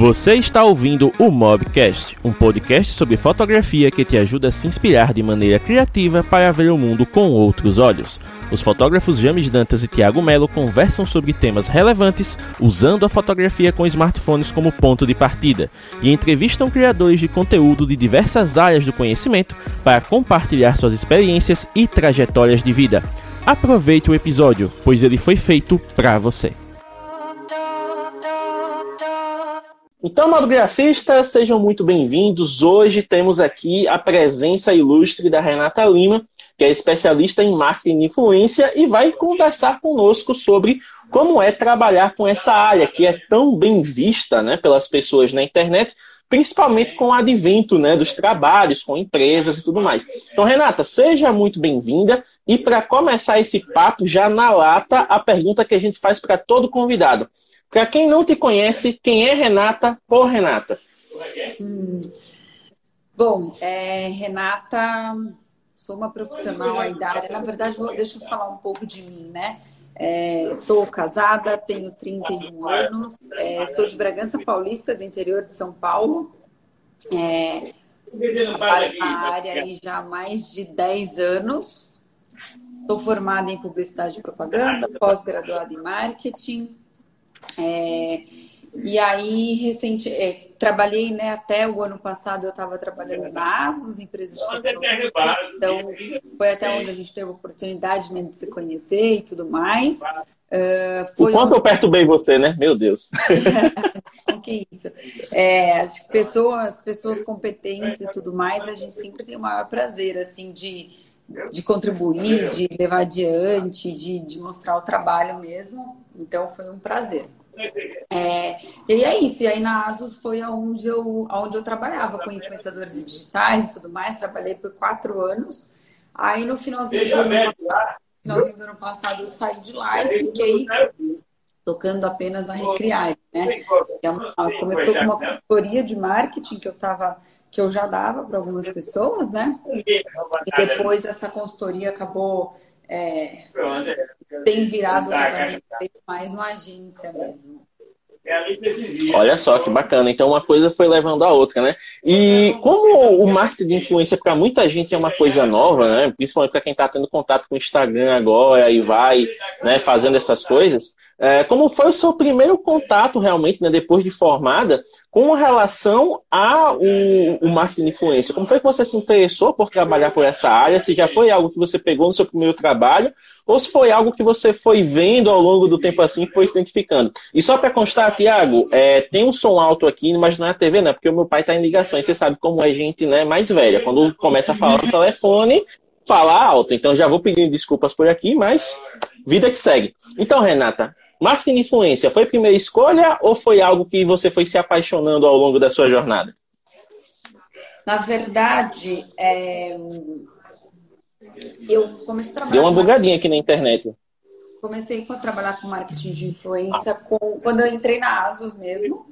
Você está ouvindo o Mobcast, um podcast sobre fotografia que te ajuda a se inspirar de maneira criativa para ver o mundo com outros olhos. Os fotógrafos James Dantas e Thiago Melo conversam sobre temas relevantes usando a fotografia com smartphones como ponto de partida e entrevistam criadores de conteúdo de diversas áreas do conhecimento para compartilhar suas experiências e trajetórias de vida. Aproveite o episódio, pois ele foi feito para você. Então, mobigrafistas, sejam muito bem-vindos. Hoje temos aqui a presença ilustre da Renata Lima, que é especialista em marketing e influência e vai conversar conosco sobre como é trabalhar com essa área que é tão bem vista né, pelas pessoas na internet, principalmente com o advento né, dos trabalhos com empresas e tudo mais. Então, Renata, seja muito bem-vinda. E para começar esse papo, já na lata, a pergunta que a gente faz para todo convidado. Para quem não te conhece, quem é Renata por Renata? Hum. Bom, é, Renata, sou uma profissional aí da área. Na verdade, deixa eu falar um pouco de mim, né? É, sou casada, tenho 31 anos, é, sou de Bragança Paulista, do interior de São Paulo. É, trabalho na área aí já há mais de 10 anos. Sou formada em publicidade e propaganda, pós-graduada em marketing. É, e aí, recente, é, trabalhei, né, até o ano passado eu estava trabalhando na ASUS, empresa de tecnologia, então foi até onde a gente teve a oportunidade né, de se conhecer e tudo mais. Uh, foi o quanto onde... eu perturbei você, né? Meu Deus. que isso. É, as pessoas, pessoas competentes e tudo mais, a gente sempre tem o maior prazer, assim, de, de contribuir, de levar adiante, de, de mostrar o trabalho mesmo. Então, foi um prazer. É, e é isso. E aí na Asus foi onde eu, onde eu trabalhava com influenciadores digitais e tudo mais. Trabalhei por quatro anos. Aí no finalzinho do, ano passado, finalzinho do ano passado eu saí de lá e fiquei tocando apenas a Recriar, né? É começou com uma consultoria de marketing que eu tava que eu já dava para algumas pessoas, né? E depois essa consultoria acabou é, tem virado mais uma agência mesmo. Olha só que bacana. Então uma coisa foi levando a outra, né? E como o marketing de influência para muita gente é uma coisa nova, né? Principalmente para quem está tendo contato com o Instagram agora e vai, né, fazendo essas coisas. É, como foi o seu primeiro contato realmente, né, depois de formada, com relação ao o marketing de influência? Como foi que você se interessou por trabalhar por essa área? Se já foi algo que você pegou no seu primeiro trabalho, ou se foi algo que você foi vendo ao longo do tempo assim foi se identificando? E só para constar, Tiago, é, tem um som alto aqui, mas não é a TV, né? Porque o meu pai está em ligação e você sabe como é gente né, mais velha. Quando começa a falar no telefone, fala alto. Então já vou pedindo desculpas por aqui, mas vida que segue. Então, Renata, Marketing de influência foi a primeira escolha ou foi algo que você foi se apaixonando ao longo da sua jornada? Na verdade, é... eu comecei a trabalhar. Deu uma bugadinha aqui na internet. Comecei a trabalhar com marketing de influência com... quando eu entrei na Asus mesmo,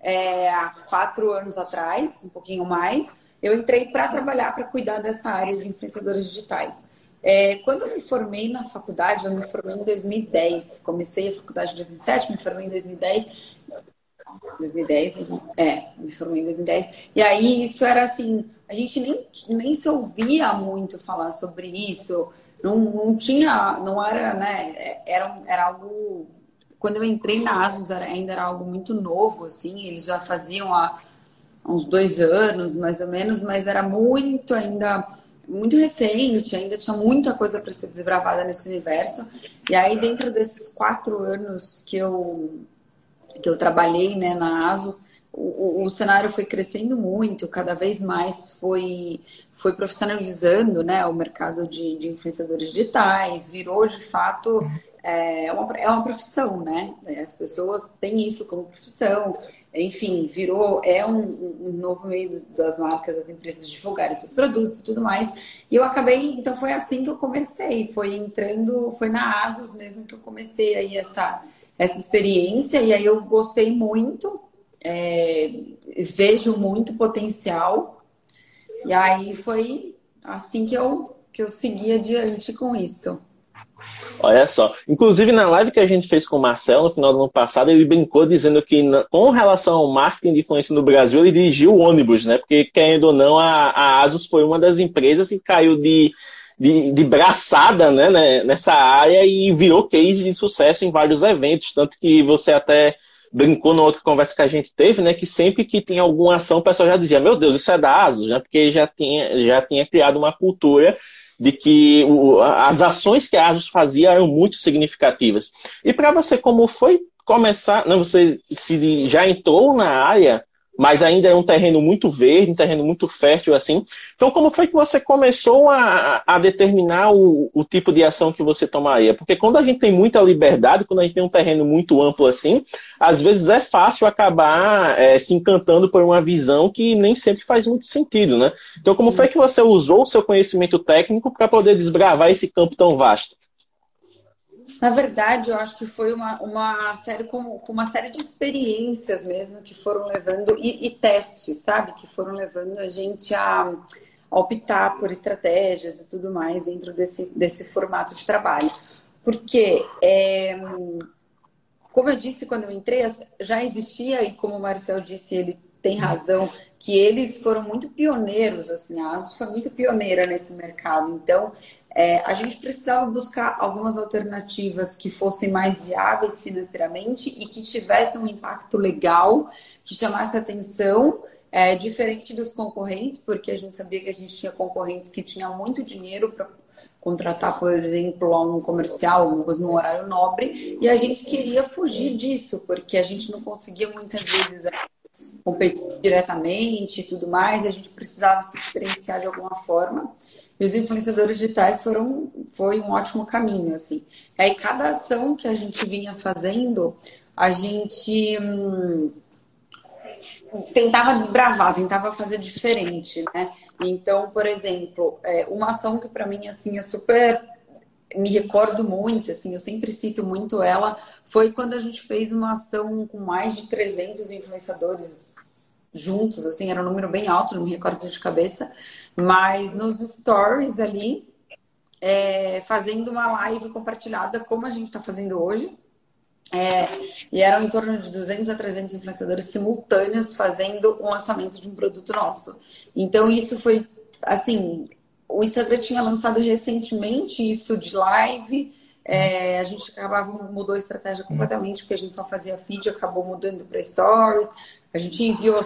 é... há quatro anos atrás, um pouquinho mais. Eu entrei para trabalhar, para cuidar dessa área de influenciadores digitais. É, quando eu me formei na faculdade, eu me formei em 2010. Comecei a faculdade em 2007, me formei em 2010. 2010, é, me formei em 2010. E aí isso era assim, a gente nem, nem se ouvia muito falar sobre isso. Não, não tinha, não era, né? Era, era algo. Quando eu entrei na Asus era, ainda era algo muito novo, assim. Eles já faziam há uns dois anos, mais ou menos, mas era muito ainda muito recente, ainda tinha muita coisa para ser desbravada nesse universo. E aí, dentro desses quatro anos que eu, que eu trabalhei né, na ASUS, o, o, cenário foi crescendo muito, cada vez mais foi, foi profissionalizando né, o mercado de, de influenciadores digitais, virou de fato é uma, é uma profissão, né? As pessoas têm isso como profissão enfim, virou, é um, um, novo meio das marcas, das empresas divulgarem seus produtos e tudo mais. E eu acabei, então foi assim que eu comecei, foi entrando, foi na Avos mesmo que eu comecei aí essa, essa experiência, e aí eu gostei muito, é, vejo muito potencial, e aí foi assim que eu, que eu segui adiante com isso. Olha só. Inclusive, na live que a gente fez com o Marcel no final do ano passado, ele brincou dizendo que, com relação ao marketing de influência no Brasil, ele dirigiu o ônibus, né? Porque, querendo ou não, a, a Asus foi uma das empresas que caiu de, de, de braçada né, né, nessa área e virou case de sucesso em vários eventos. Tanto que você até brincou na outra conversa que a gente teve, né? Que sempre que tinha alguma ação, o pessoal já dizia, meu Deus, isso é da Asus, né? Porque já tinha, já tinha criado uma cultura de que o, as ações que a Asus fazia eram muito significativas. E para você, como foi começar, não, você se já entrou na área mas ainda é um terreno muito verde, um terreno muito fértil assim. Então, como foi que você começou a, a determinar o, o, tipo de ação que você tomaria? Porque quando a gente tem muita liberdade, quando a gente tem um terreno muito amplo assim, às vezes é fácil acabar é, se encantando por uma visão que nem sempre faz muito sentido, né? Então, como foi que você usou o seu conhecimento técnico para poder desbravar esse campo tão vasto? Na verdade, eu acho que foi uma, uma série com, com uma série de experiências mesmo que foram levando, e, e testes, sabe? Que foram levando a gente a, a, optar por estratégias e tudo mais dentro desse, desse formato de trabalho. Porque, é, como eu disse quando eu entrei, já existia, e como o Marcel disse, ele tem razão, que eles foram muito pioneiros, assim, a Asus foi muito pioneira nesse mercado. Então, é, a gente precisava buscar algumas alternativas que fossem mais viáveis financeiramente e que tivessem um impacto legal, que chamasse atenção, é, diferente dos concorrentes, porque a gente sabia que a gente tinha concorrentes que tinham muito dinheiro para contratar, por exemplo, um comercial, alguma coisa no horário nobre, e a gente queria fugir disso, porque a gente não conseguia muitas vezes é, competir diretamente e tudo mais, a gente precisava se diferenciar de alguma forma. E os influenciadores digitais foram foi um ótimo caminho, assim. Aí cada ação que a gente vinha fazendo, a gente hum, tentava desbravar, tentava fazer diferente, né? Então, por exemplo, é, uma ação que para mim assim é super me recordo muito, assim, eu sempre cito muito ela, foi quando a gente fez uma ação com mais de 300 influenciadores juntos, assim, era um número bem alto, não me recordo de cabeça, mas nos stories ali, é, fazendo uma live compartilhada, como a gente está fazendo hoje. É, e eram em torno de 200 a 300 influenciadores simultâneos fazendo um lançamento de um produto nosso. Então, isso foi, assim, o Instagram tinha lançado recentemente isso de live. É, a gente acabava mudou a estratégia completamente porque a gente só fazia feed, acabou mudando para stories. A gente enviou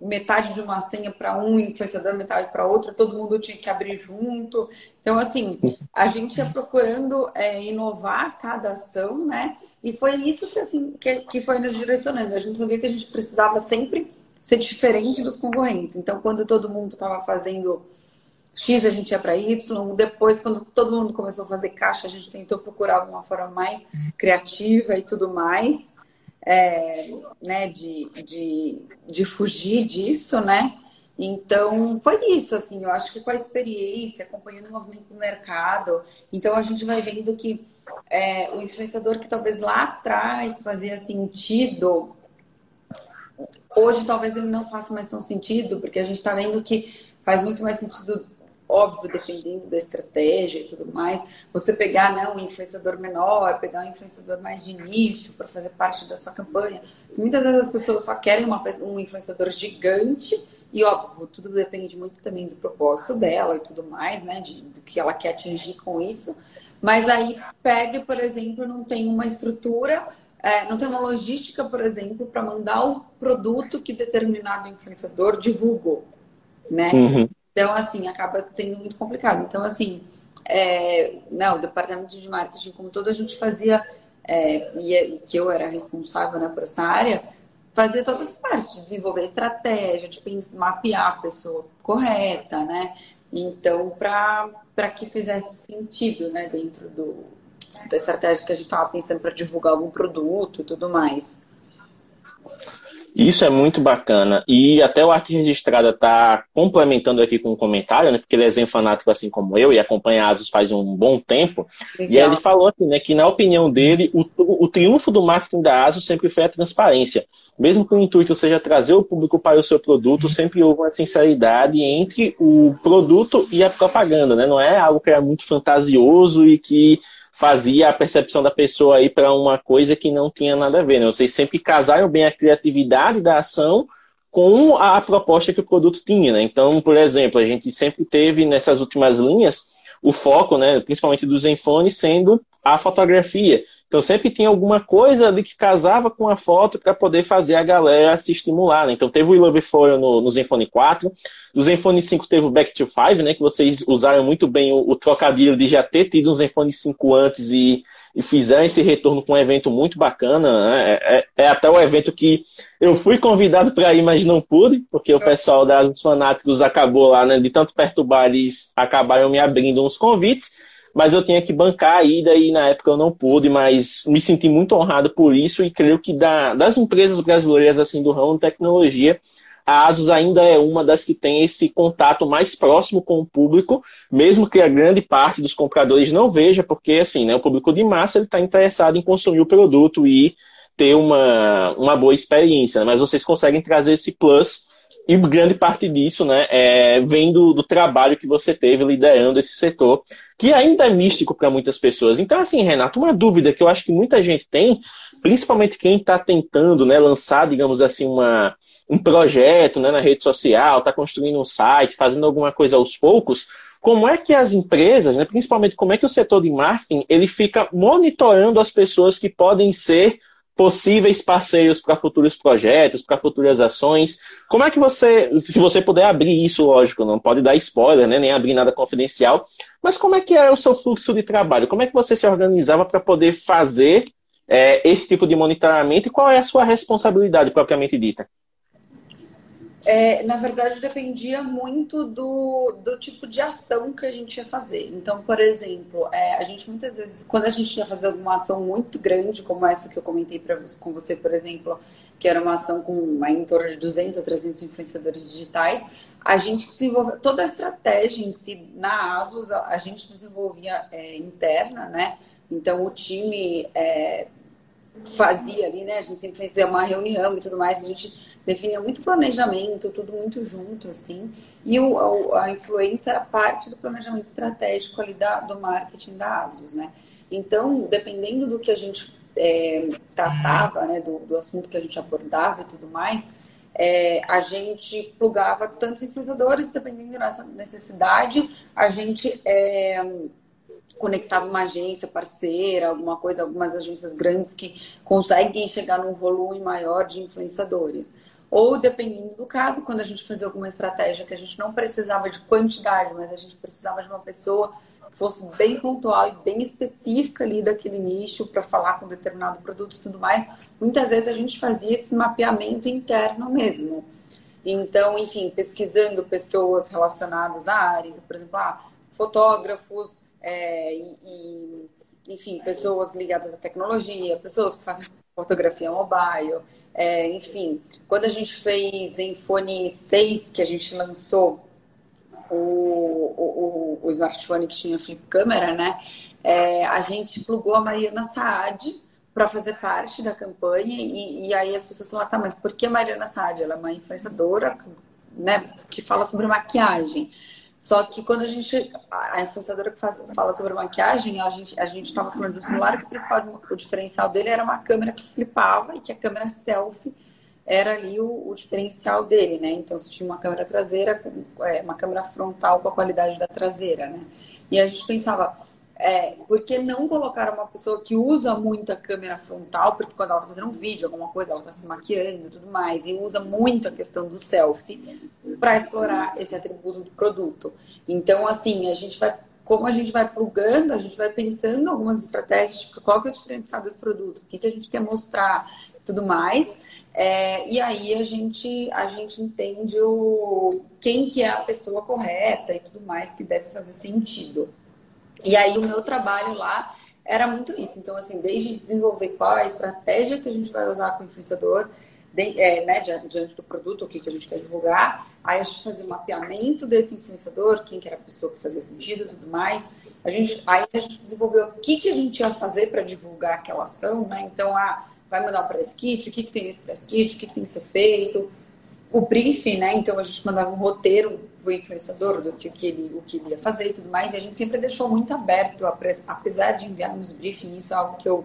metade de uma senha para um influenciador, metade para outro, todo mundo tinha que abrir junto. Então, assim, a gente ia procurando é, inovar cada ação, né? E foi isso que, assim, que, que foi nos direcionando. A gente sabia que a gente precisava sempre ser diferente dos concorrentes. Então, quando todo mundo estava fazendo X, a gente ia para Y. Depois, quando todo mundo começou a fazer caixa, a gente tentou procurar uma forma mais criativa e tudo mais é, né, de, de, de fugir disso, né? Então, foi isso, assim, eu acho que com a experiência, acompanhando o movimento do mercado, então a gente vai vendo que é, o influenciador que talvez lá atrás fazia sentido, hoje talvez ele não faça mais tão sentido, porque a gente está vendo que faz muito mais sentido óbvio, dependendo da estratégia e tudo mais, você pegar né, um influenciador menor, pegar um influenciador mais de nicho para fazer parte da sua campanha. Muitas vezes as pessoas só querem uma, um influenciador gigante e, óbvio, tudo depende muito também do propósito dela e tudo mais, né, de, do que ela quer atingir com isso. Mas aí pega, por exemplo, não tem uma estrutura, é, não tem uma logística, por exemplo, para mandar o produto que determinado influenciador divulgou, né? Uhum. Então, assim, acaba sendo muito complicado. Então, assim, é, não, o departamento de marketing, como todo, a gente fazia, é, e que eu era responsável né, por essa área, fazia todas as partes, de desenvolver estratégia, de mapear a pessoa correta, né? Então, para que fizesse sentido, né, dentro do, da estratégia que a gente estava pensando para divulgar algum produto e tudo mais. Isso é muito bacana. E até o Arte Registrada está complementando aqui com um comentário, né? Porque ele é zen fanático assim como eu e acompanha Asus faz um bom tempo. Legal. E ele falou aqui, né, que na opinião dele, o, o triunfo do marketing da Asus sempre foi a transparência. Mesmo que o intuito seja trazer o público para o seu produto, sempre houve uma sinceridade entre o produto e a propaganda, né? Não é algo que era muito fantasioso e que fazia a percepção da pessoa aí para uma coisa que não tinha nada a ver. Né? Vocês sempre casaram bem a criatividade da ação com a proposta que o produto tinha. Né? Então, por exemplo, a gente sempre teve nessas últimas linhas o foco, né, principalmente do Zenfone, sendo a fotografia. Então sempre tinha alguma coisa ali que casava com a foto para poder fazer a galera se estimular. Né? Então teve o Love For no, no Zenfone 4, no Zenfone 5 teve o Back to 5, né? Que vocês usaram muito bem o, o trocadilho de já ter tido um Zenfone 5 antes e, e fizeram esse retorno com um evento muito bacana. Né? É, é, é até o evento que eu fui convidado para ir, mas não pude, porque o pessoal das fanáticos acabou lá, né? De tanto perturbar, eles acabaram me abrindo uns convites mas eu tinha que bancar a ida e na época eu não pude, mas me senti muito honrado por isso e creio que da, das empresas brasileiras assim do ramo de tecnologia, a Asus ainda é uma das que tem esse contato mais próximo com o público, mesmo que a grande parte dos compradores não veja, porque assim, né, o público de massa está interessado em consumir o produto e ter uma, uma boa experiência, né? mas vocês conseguem trazer esse plus e grande parte disso né, é, vem do, do, trabalho que você teve liderando esse setor, que ainda é místico para muitas pessoas. Então, assim, Renato, uma dúvida que eu acho que muita gente tem, principalmente quem está tentando né, lançar, digamos assim, uma, um projeto né, na rede social, está construindo um site, fazendo alguma coisa aos poucos, como é que as empresas, né, principalmente como é que o setor de marketing, ele fica monitorando as pessoas que podem ser possíveis parceiros para futuros projetos, para futuras ações. Como é que você, se você puder abrir isso, lógico, não pode dar spoiler, né, nem abrir nada confidencial, mas como é que era o seu fluxo de trabalho? Como é que você se organizava para poder fazer é, esse tipo de monitoramento e qual é a sua responsabilidade propriamente dita? É, na verdade, dependia muito do, do tipo de ação que a gente ia fazer. Então, por exemplo, é, a gente muitas vezes, quando a gente ia fazer alguma ação muito grande, como essa que eu comentei pra, com você, por exemplo, que era uma ação com uma, em torno de 200 a 300 influenciadores digitais, a gente desenvolveu toda a estratégia em si na ASUS, a, a gente desenvolvia é, interna, né? Então, o time é, fazia ali, né? A gente sempre fazia uma reunião e tudo mais, a gente definia muito planejamento, tudo muito junto, assim. E o, a, influência era parte do planejamento estratégico ali da, do marketing da ASUS, né? Então, dependendo do que a gente é, tratava, né, do, do assunto que a gente abordava e tudo mais, é, a gente plugava tantos influenciadores, dependendo da necessidade, a gente é, conectava uma agência parceira, alguma coisa, algumas agências grandes que conseguem chegar num volume maior de influenciadores. Ou, dependendo do caso, quando a gente fazia alguma estratégia que a gente não precisava de quantidade, mas a gente precisava de uma pessoa que fosse bem pontual e bem específica ali daquele nicho para falar com determinado produto e tudo mais, muitas vezes a gente fazia esse mapeamento interno mesmo. Então, enfim, pesquisando pessoas relacionadas à área, por exemplo, ah, fotógrafos, é, e, enfim, pessoas ligadas à tecnologia, pessoas que fazem fotografia mobile, é, enfim. Quando a gente fez em Fone 6, que a gente lançou o, o, o, smartphone que tinha flip câmera, né? É, a gente plugou a Mariana Saad para fazer parte da campanha e, e, aí as pessoas falaram, tá, mas por que Mariana Saad? Ela é uma influenciadora, né, que fala sobre maquiagem. Só que quando a gente, a influenciadora que faz, fala sobre maquiagem, a gente a gente estava falando do celular que o principal o diferencial dele era uma câmera que flipava e que a câmera selfie era ali o, o diferencial dele, né? Então você tinha uma câmera traseira, é, uma câmera frontal com a qualidade da traseira, né? E a gente pensava, é, por que não colocar uma pessoa que usa muito a câmera frontal, porque quando ela está fazendo um vídeo, alguma coisa, ela está se maquiando e tudo mais, e usa muito a questão do selfie para explorar esse atributo do produto. Então, assim, a gente vai, como a gente vai plugando, a gente vai pensando algumas estratégias, tipo, qual que é o diferencial desse produto, o que, que a gente quer mostrar tudo mais. É, e aí a gente, a gente entende o, quem que é a pessoa correta e tudo mais que deve fazer sentido. E aí o meu trabalho lá era muito isso. Então, assim, desde desenvolver qual é a estratégia que a gente vai usar com o influenciador, de, é, né, diante do produto, o que, que a gente quer divulgar. Aí a gente fazia o um mapeamento desse influenciador, quem que era a pessoa que fazia sentido e tudo mais. A gente, aí a gente desenvolveu o que, que a gente ia fazer para divulgar aquela ação, né? Então, ah, vai mandar um press kit, o que, que tem nesse press kit, o que, que tem que ser feito. O briefing, né? Então a gente mandava um roteiro o influenciador do que, o que, ele, o que ele ia fazer e tudo mais. E a gente sempre deixou muito aberto, apesar de enviarmos briefing, isso é algo que eu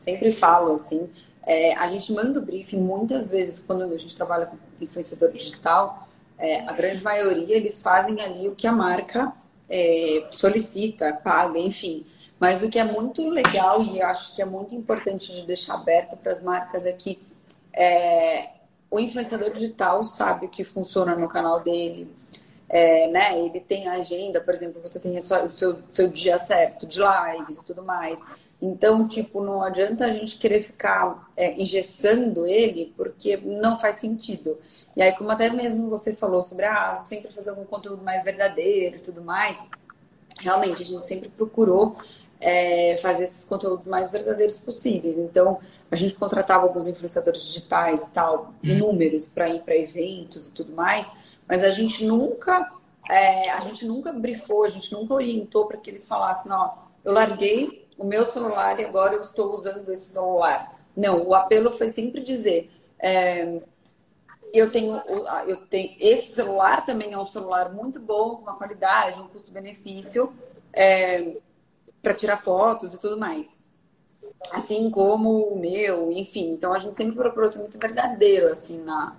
sempre falo, assim. É, a gente manda o briefing muitas vezes quando a gente trabalha com influenciador digital, é, a grande maioria eles fazem ali o que a marca é, solicita, paga, enfim. Mas o que é muito legal e acho que é muito importante de deixar aberto para as marcas é que é, o influenciador digital sabe o que funciona no canal dele, é, né? Ele tem a agenda, por exemplo, você tem o seu, seu dia certo de lives e tudo mais. Então, tipo, não adianta a gente querer ficar é, engessando ele, porque não faz sentido. E aí, como até mesmo você falou sobre a ASO, sempre fazer algum conteúdo mais verdadeiro e tudo mais, realmente a gente sempre procurou é, fazer esses conteúdos mais verdadeiros possíveis. Então, a gente contratava alguns influenciadores digitais e tal, números para ir para eventos e tudo mais, mas a gente nunca, é, a gente nunca brifou, a gente nunca orientou para que eles falassem, ó, eu larguei o meu celular e agora eu estou usando esse celular. Não, o apelo foi sempre dizer, é, eu tenho, eu tenho esse celular também é um celular muito bom, com uma qualidade, um custo-benefício. É, para tirar fotos e tudo mais. Assim como o meu, enfim. Então a gente sempre procurou ser muito verdadeiro, assim, na,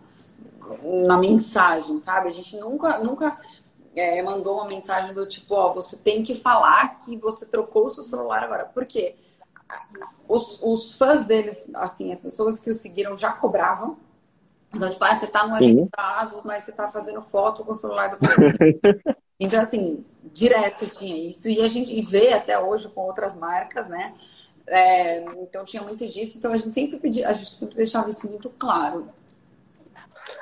na mensagem, sabe? A gente nunca, nunca é, mandou uma mensagem do tipo, ó, você tem que falar que você trocou o seu celular agora. Por quê? Os, os fãs deles, assim, as pessoas que o seguiram já cobravam. Então, tipo, ah, você tá no da mas você tá fazendo foto com o celular do Então, assim, direto tinha isso. E a gente vê até hoje com outras marcas, né? É, então tinha muito disso. Então a gente sempre pedia, a gente sempre deixava isso muito claro.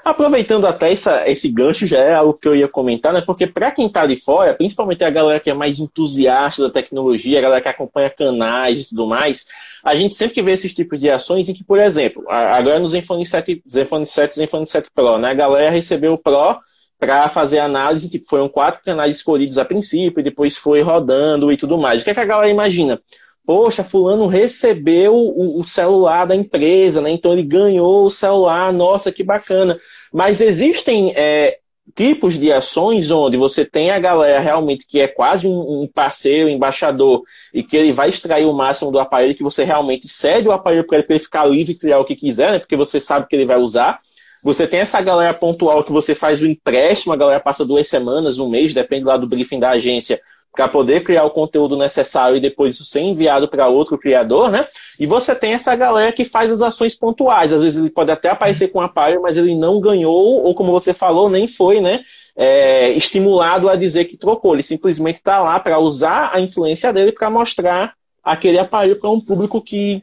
Aproveitando até essa, esse gancho, já é algo que eu ia comentar, né? Porque para quem está de fora, principalmente a galera que é mais entusiasta da tecnologia, a galera que acompanha canais e tudo mais, a gente sempre vê esses tipos de ações em que, por exemplo, agora no Zenfone 7, Zenfone 7, Zenfone 7 Pro, né? A galera recebeu o Pro para fazer análise, tipo, foram quatro canais escolhidos a princípio, e depois foi rodando e tudo mais. O que, é que a galera imagina? Poxa, fulano recebeu o, o, celular da empresa, né? Então ele ganhou o celular, nossa, que bacana. Mas existem é, tipos de ações onde você tem a galera realmente que é quase um, parceiro, embaixador, e que ele vai extrair o máximo do aparelho, que você realmente cede o aparelho para ele, ele ficar livre e criar o que quiser, né? Porque você sabe que ele vai usar. Você tem essa galera pontual que você faz o empréstimo, a galera passa duas semanas, um mês, depende lá do briefing da agência, para poder criar o conteúdo necessário e depois isso ser enviado para outro criador, né? E você tem essa galera que faz as ações pontuais. Às vezes ele pode até aparecer com um aparelho, mas ele não ganhou, ou como você falou, nem foi, né? É, estimulado a dizer que trocou. Ele simplesmente está lá para usar a influência dele para mostrar aquele aparelho para um público que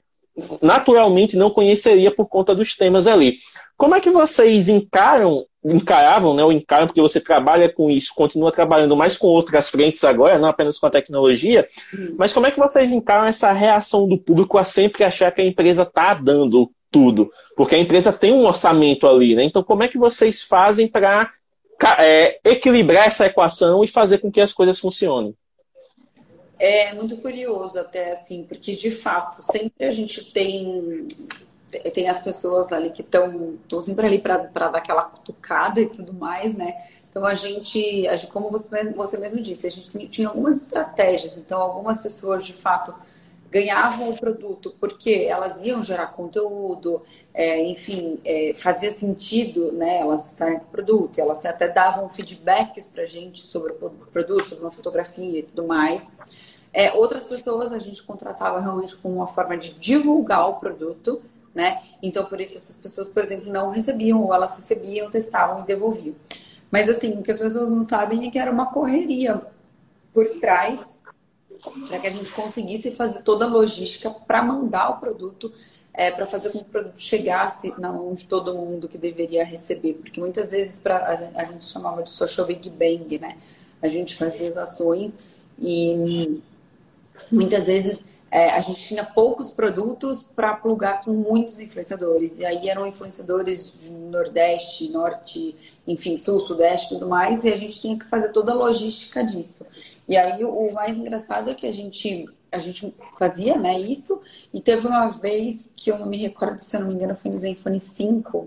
naturalmente não conheceria por conta dos temas ali. Como é que vocês encaram, encaravam, né, ou encaram, porque você trabalha com isso, continua trabalhando mais com outras frentes agora, não apenas com a tecnologia, mas como é que vocês encaram essa reação do público a sempre achar que a empresa está dando tudo? Porque a empresa tem um orçamento ali, né? Então, como é que vocês fazem para é, equilibrar essa equação e fazer com que as coisas funcionem? É muito curioso até assim, porque de fato sempre a gente tem tem as pessoas ali que estão sempre ali para dar aquela cutucada e tudo mais, né? Então a gente, a gente, como você, você mesmo disse, a gente tinha algumas estratégias. Então algumas pessoas de fato ganhavam o produto porque elas iam gerar conteúdo, é, enfim, é, fazia sentido né, elas estarem com o produto, elas até davam feedbacks para a gente sobre o produto, sobre uma fotografia e tudo mais. É, outras pessoas a gente contratava realmente como uma forma de divulgar o produto, né? Então, por isso, essas pessoas, por exemplo, não recebiam, ou elas recebiam, testavam e devolviam. Mas, assim, o que as pessoas não sabem é que era uma correria por trás para que a gente conseguisse fazer toda a logística para mandar o produto, é, para fazer com que o produto chegasse na mão de todo mundo que deveria receber. Porque muitas vezes pra, a, gente, chamava de social big bang, né? A gente fazia as ações e muitas vezes é, a gente tinha poucos produtos para plugar com muitos influenciadores. E aí eram influenciadores de Nordeste, Norte, enfim, Sul, Sudeste tudo mais, e a gente tinha que fazer toda a logística disso. E aí o mais engraçado é que a gente a gente fazia, né, isso, e teve uma vez que eu não me recordo, se eu não me engano, foi no Zenfone 5,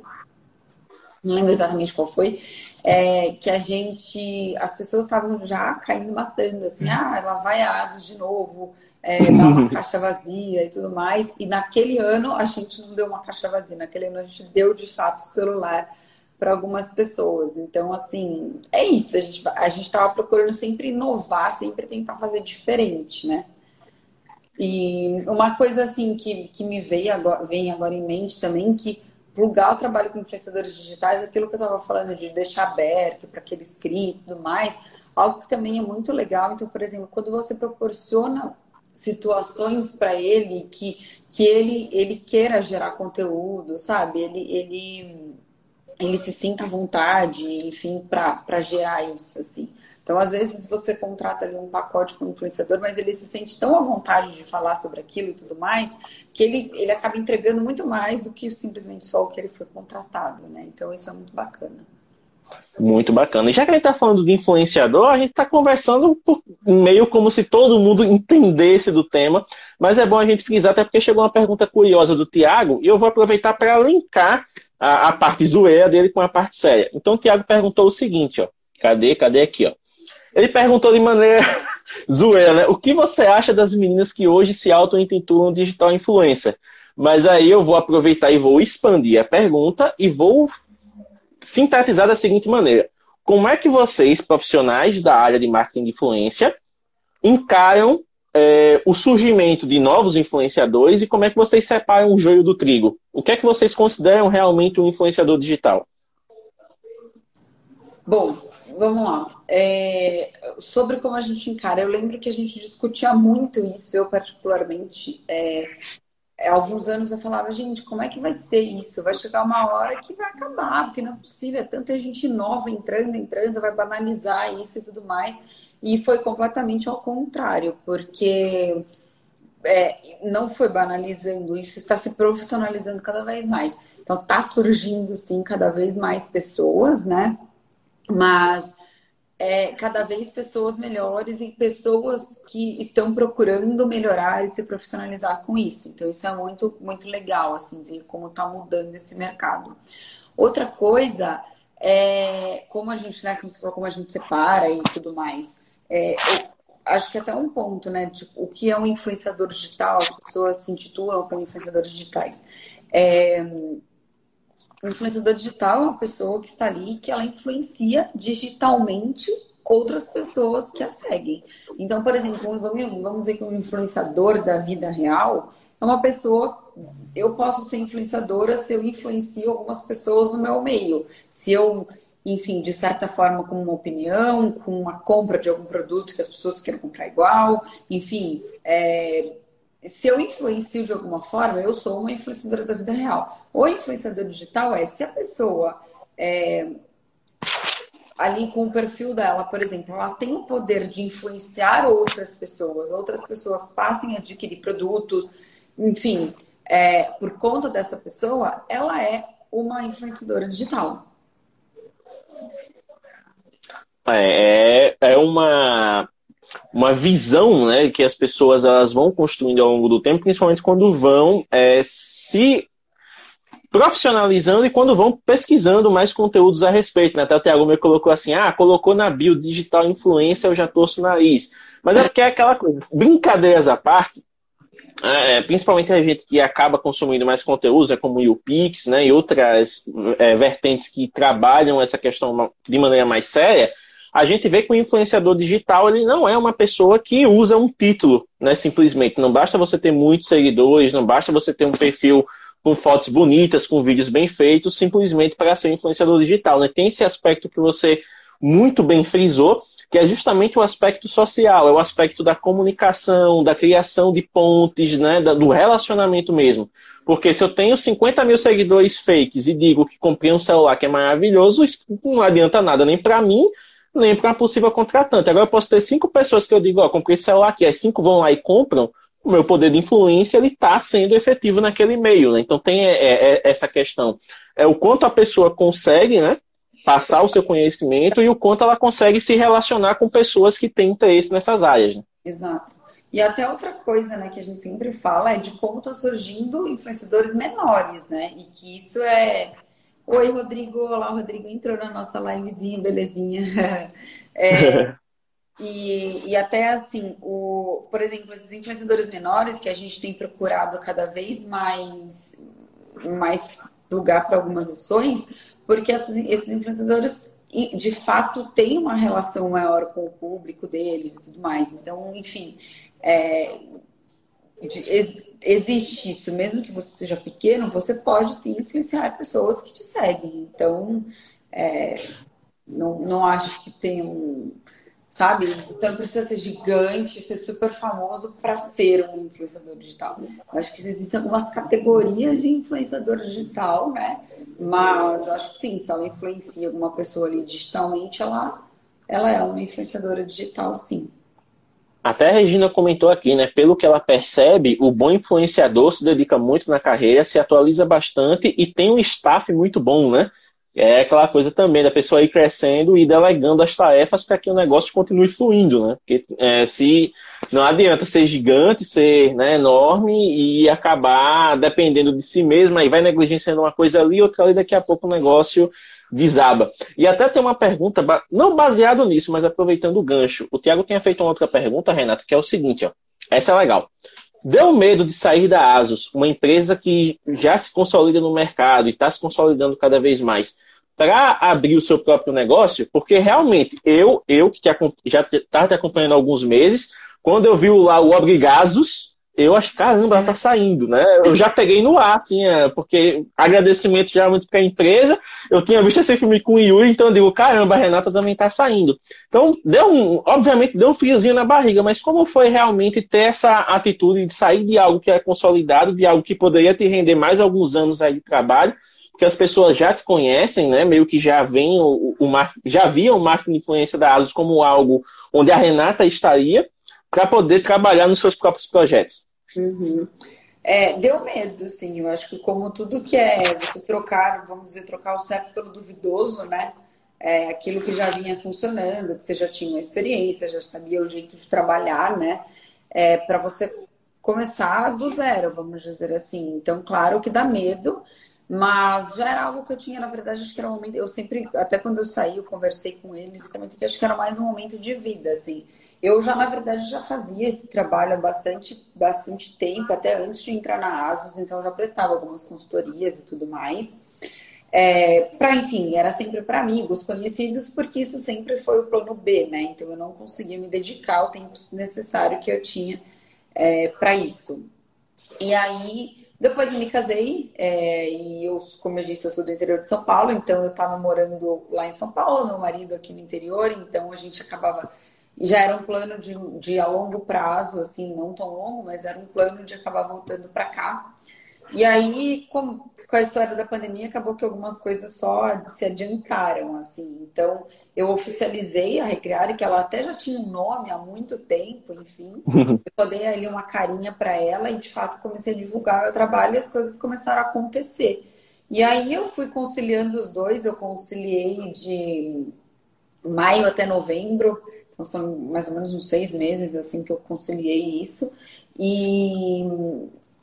não lembro exatamente qual foi, é, que a gente, as pessoas estavam já caindo matando, assim, ah, lá vai asos de novo, é, dá uma caixa vazia e tudo mais. E naquele ano a gente não deu uma caixa vazia, naquele ano a gente deu de fato o celular para algumas pessoas. Então, assim, é isso. A gente a gente estava procurando sempre inovar, sempre tentar fazer diferente, né? E uma coisa assim que, que me veio agora, vem agora em mente também, que plugar o trabalho com influenciadores digitais, aquilo que eu estava falando de deixar aberto para aquele script e tudo mais, algo que também é muito legal. Então, por exemplo, quando você proporciona situações para ele que, que ele, ele queira gerar conteúdo, sabe? Ele, ele, ele se sinta à vontade, enfim, para gerar isso, assim. Então, às vezes, você contrata ali um pacote com um influenciador, mas ele se sente tão à vontade de falar sobre aquilo e tudo mais, que ele, ele acaba entregando muito mais do que simplesmente só o que ele foi contratado, né? Então, isso é muito bacana. Muito bacana. E já que a gente está falando de influenciador, a gente está conversando meio como se todo mundo entendesse do tema, mas é bom a gente frisar, até porque chegou uma pergunta curiosa do Tiago, e eu vou aproveitar para linkar a, a, parte zoeira dele com a parte séria. Então, o Tiago perguntou o seguinte, ó. Cadê? Cadê aqui, ó? Ele perguntou de maneira zoeira, né? O que você acha das meninas que hoje se auto-intitulam digital influencer? Mas aí eu vou aproveitar e vou expandir a pergunta e vou sintetizar da seguinte maneira. Como é que vocês, profissionais da área de marketing de influência, encaram é, o surgimento de novos influenciadores e como é que vocês separam o joio do trigo? O que é que vocês consideram realmente um influenciador digital? Bom, vamos lá. É, sobre como a gente encara, eu lembro que a gente discutia muito isso, eu particularmente. É, alguns anos eu falava, gente, como é que vai ser isso? Vai chegar uma hora que vai acabar, porque não é possível, é tanta gente nova entrando, entrando, vai banalizar isso e tudo mais. E foi completamente ao contrário, porque é, não foi banalizando, isso está se profissionalizando cada vez mais. Então, está surgindo, sim, cada vez mais pessoas, né? mas é, cada vez pessoas melhores e pessoas que estão procurando melhorar e se profissionalizar com isso. Então, isso é muito, muito legal, assim, ver como está mudando esse mercado. Outra coisa é como a gente, né, como você falou, como a gente separa e tudo mais. É, acho que até um ponto, né? Tipo, o que é um influenciador digital? As pessoas se intitulam como influenciadores digitais. É, o influenciador digital é uma pessoa que está ali que ela influencia digitalmente outras pessoas que a seguem. Então, por exemplo, vamos, dizer que um influenciador da vida real é uma pessoa. Eu posso ser influenciadora se eu influencio algumas pessoas no meu meio. Se eu, enfim, de certa forma, com uma opinião, com uma compra de algum produto que as pessoas queiram comprar igual, enfim, é, se eu influencio de alguma forma, eu sou uma influenciadora da vida real. O influenciador digital é se a pessoa é, ali com o perfil dela, por exemplo, ela tem o poder de influenciar outras pessoas, outras pessoas passem a adquirir produtos, enfim, é, por conta dessa pessoa, ela é uma influenciadora digital. É, é, é uma uma visão né, que as pessoas elas vão construindo ao longo do tempo, principalmente quando vão é, se profissionalizando e quando vão pesquisando mais conteúdos a respeito. Né? Até o Thiago me colocou assim, ah, colocou na bio digital influência, eu já torço o nariz. Mas é porque é aquela coisa, brincadeiras à parte, é, principalmente a gente que acaba consumindo mais conteúdos, né, como o YouPix né, e outras é, vertentes que trabalham essa questão de maneira mais séria, a gente vê que o influenciador digital ele não é uma pessoa que usa um título, né? Simplesmente. Não basta você ter muitos seguidores, não basta você ter um perfil com fotos bonitas, com vídeos bem feitos, simplesmente para ser influenciador digital. Né? Tem esse aspecto que você muito bem frisou, que é justamente o aspecto social, é o aspecto da comunicação, da criação de pontes, né, do relacionamento mesmo. Porque se eu tenho 50 mil seguidores fakes e digo que comprei um celular que é maravilhoso, isso não adianta nada nem para mim, nem para possível contratante. Agora eu posso ter cinco pessoas que eu digo, ó, comprei esse celular aqui, as cinco vão lá e compram, o meu poder de influência ele está sendo efetivo naquele meio, né? Então tem é, é, é, essa questão. É o quanto a pessoa consegue, né? Passar o seu conhecimento e o quanto ela consegue se relacionar com pessoas que têm interesse nessas áreas. Né? Exato. E até outra coisa, né, que a gente sempre fala é de como estão surgindo influenciadores menores, né? E que isso é Oi, Rodrigo. Olá, Rodrigo entrou na nossa livezinha, belezinha. É, e, e até assim, o, por exemplo, esses influenciadores menores que a gente tem procurado cada vez mais, mais lugar para algumas ações, porque esses, influenciadores de fato têm uma relação maior com o público deles e tudo mais. Então, enfim, é, existe isso, mesmo que você seja pequeno, você pode sim influenciar pessoas que te seguem. Então, é, não, não acho que tem um. Sabe? Então não precisa ser gigante, ser super famoso para ser um influenciador digital. Acho que existem algumas categorias de influenciador digital, né? Mas acho que sim, se ela influencia alguma pessoa ali digitalmente, ela, ela é uma influenciadora digital, sim. Até a Regina comentou aqui, né? Pelo que ela percebe, o bom influenciador se dedica muito na carreira, se atualiza bastante e tem um staff muito bom, né? É aquela coisa também da pessoa ir crescendo e delegando as tarefas para que o negócio continue fluindo, né? Porque é, se não adianta ser gigante, ser né, enorme e acabar dependendo de si mesmo, aí vai negligenciando uma coisa ali, outra ali, daqui a pouco o negócio desaba. E até tem uma pergunta, não baseado nisso, mas aproveitando o gancho. O Tiago tinha feito uma outra pergunta, Renato, que é o seguinte, ó. Essa é legal. Deu medo de sair da Asus, uma empresa que já se consolida no mercado e está se consolidando cada vez mais, para abrir o seu próprio negócio? Porque realmente, eu, eu que te, já estava te acompanhando há alguns meses, quando eu vi lá o Obrigasos, eu acho, caramba, ela tá saindo, né? Eu já peguei no ar, assim, é, porque agradecimento geralmente para a empresa. Eu tinha visto esse filme com o Yuri, então eu digo, caramba, a Renata também tá saindo. Então, deu um, obviamente, deu um fiozinho na barriga, mas como foi realmente ter essa atitude de sair de algo que é consolidado, de algo que poderia te render mais alguns anos aí de trabalho, porque as pessoas já te conhecem, né? Meio que já vem o, o já viam o marketing de influência da Asus como algo onde a Renata estaria para poder trabalhar nos seus próprios projetos. Uhum. É, deu medo, sim. Eu acho que como tudo que é você trocar, vamos dizer, trocar o certo pelo duvidoso, né? É, aquilo que já vinha funcionando, que você já tinha uma experiência, já sabia o jeito de trabalhar, né? É, para você começar do zero, vamos dizer assim. Então, claro que dá medo, mas já era algo que eu tinha, na verdade, acho que era um momento. Eu sempre, até quando eu saí, eu conversei com eles, também que acho que era mais um momento de vida, assim. Eu já, na verdade, já fazia esse trabalho há bastante, bastante tempo, até antes de entrar na ASUS, então já prestava algumas consultorias e tudo mais. É, para, enfim, era sempre para amigos, conhecidos, porque isso sempre foi o plano B, né? Então eu não conseguia me dedicar o tempo necessário que eu tinha é, para isso. E aí, depois eu me casei, é, e eu, como eu disse, eu sou do interior de São Paulo, então eu estava morando lá em São Paulo, meu marido aqui no interior, então a gente acabava já era um plano de, de a longo prazo, assim, não tão longo, mas era um plano de acabar voltando para cá. E aí, com, com a história da pandemia, acabou que algumas coisas só se adiantaram, assim. Então, eu oficializei a Recriare, que ela até já tinha um nome há muito tempo, enfim. Eu só dei ali uma carinha para ela e, de fato, comecei a divulgar o meu trabalho e as coisas começaram a acontecer. E aí, eu fui conciliando os dois. Eu conciliei de maio até novembro então são mais ou menos uns seis meses assim que eu conciliei isso. E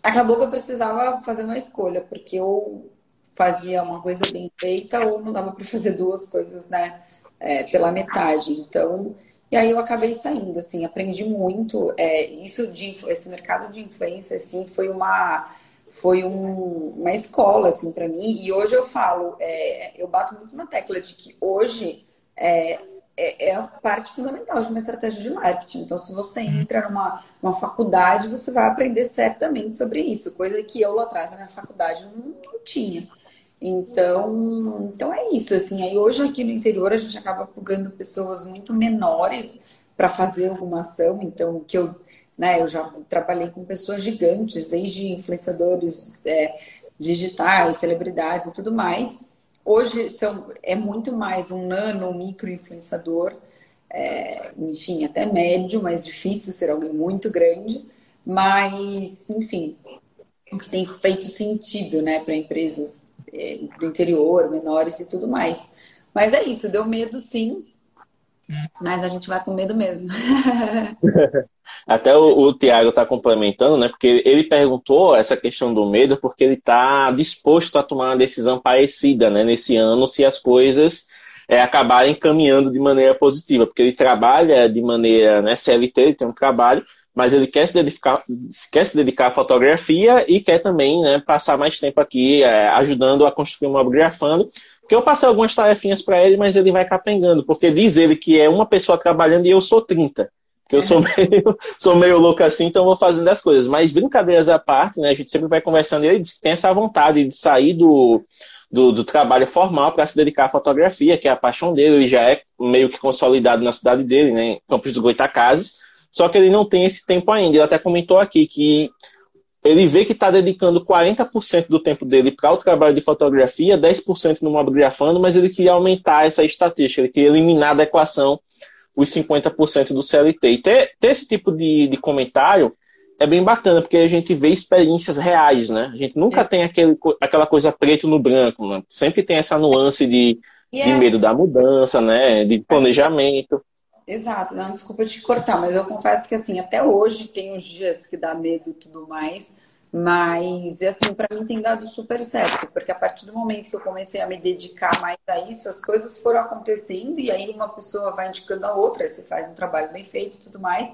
acabou que eu precisava fazer uma escolha, porque eu fazia uma coisa bem feita ou não dava para fazer duas coisas, né? É, pela metade. Então, e aí eu acabei saindo, assim, aprendi muito. É, isso de esse mercado de influência, assim, foi uma foi um, uma escola, assim, para mim. E hoje eu falo, é, eu bato muito na tecla de que hoje é, é, é, a parte fundamental de uma estratégia de marketing. Então, se você entra numa, numa faculdade, você vai aprender certamente sobre isso, coisa que eu lá atrás na minha faculdade não, não tinha. Então, então é isso. Assim, aí hoje aqui no interior a gente acaba pegando pessoas muito menores para fazer alguma ação. Então, que eu, né, eu já trabalhei com pessoas gigantes, desde influenciadores é, digitais, celebridades e tudo mais Hoje são, é muito mais um nano, micro influenciador, é, enfim, até médio, mas difícil ser alguém muito grande. Mas, enfim, o que tem feito sentido né, para empresas é, do interior, menores e tudo mais. Mas é isso, deu medo sim, Mas a gente vai com medo mesmo. Até o, o Tiago está complementando, né? Porque ele perguntou essa questão do medo porque ele está disposto a tomar uma decisão parecida, né? Nesse ano, se as coisas é, acabarem caminhando de maneira positiva, porque ele trabalha de maneira né, CLT, ele tem um trabalho, mas ele quer se dedicar, quer se dedicar à fotografia e quer também né, passar mais tempo aqui é, ajudando a construir um grafando. Porque eu passei algumas tarefinhas para ele, mas ele vai capengando, porque diz ele que é uma pessoa trabalhando e eu sou 30. Que eu sou meio, sou meio louco assim, então vou fazendo as coisas. Mas brincadeiras à parte, né? A gente sempre vai conversando e ele tem essa vontade de sair do, do, do trabalho formal para se dedicar à fotografia, que é a paixão dele. Ele já é meio que consolidado na cidade dele, né? Em Campos do Goitacazes. Só que ele não tem esse tempo ainda. Ele até comentou aqui que ele vê que está dedicando 40% do tempo dele para o trabalho de fotografia, 10% no mobigrafando, mas ele queria aumentar essa estatística, ele queria eliminar da equação os 50% do CLT. E ter, ter esse tipo de, de comentário é bem bacana, porque a gente vê experiências reais, né? A gente nunca é. tem aquele, aquela coisa preto no branco, né? Sempre tem essa nuance de, de é... medo da mudança, né? De planejamento. Exato, não, desculpa te cortar, mas eu confesso que assim, até hoje tem os dias que dá medo e tudo mais, mas assim, para mim tem dado super certo, porque a partir do momento que eu comecei a me dedicar mais a isso, as coisas foram acontecendo e aí uma pessoa vai indicando a outra, você faz um trabalho bem feito e tudo mais,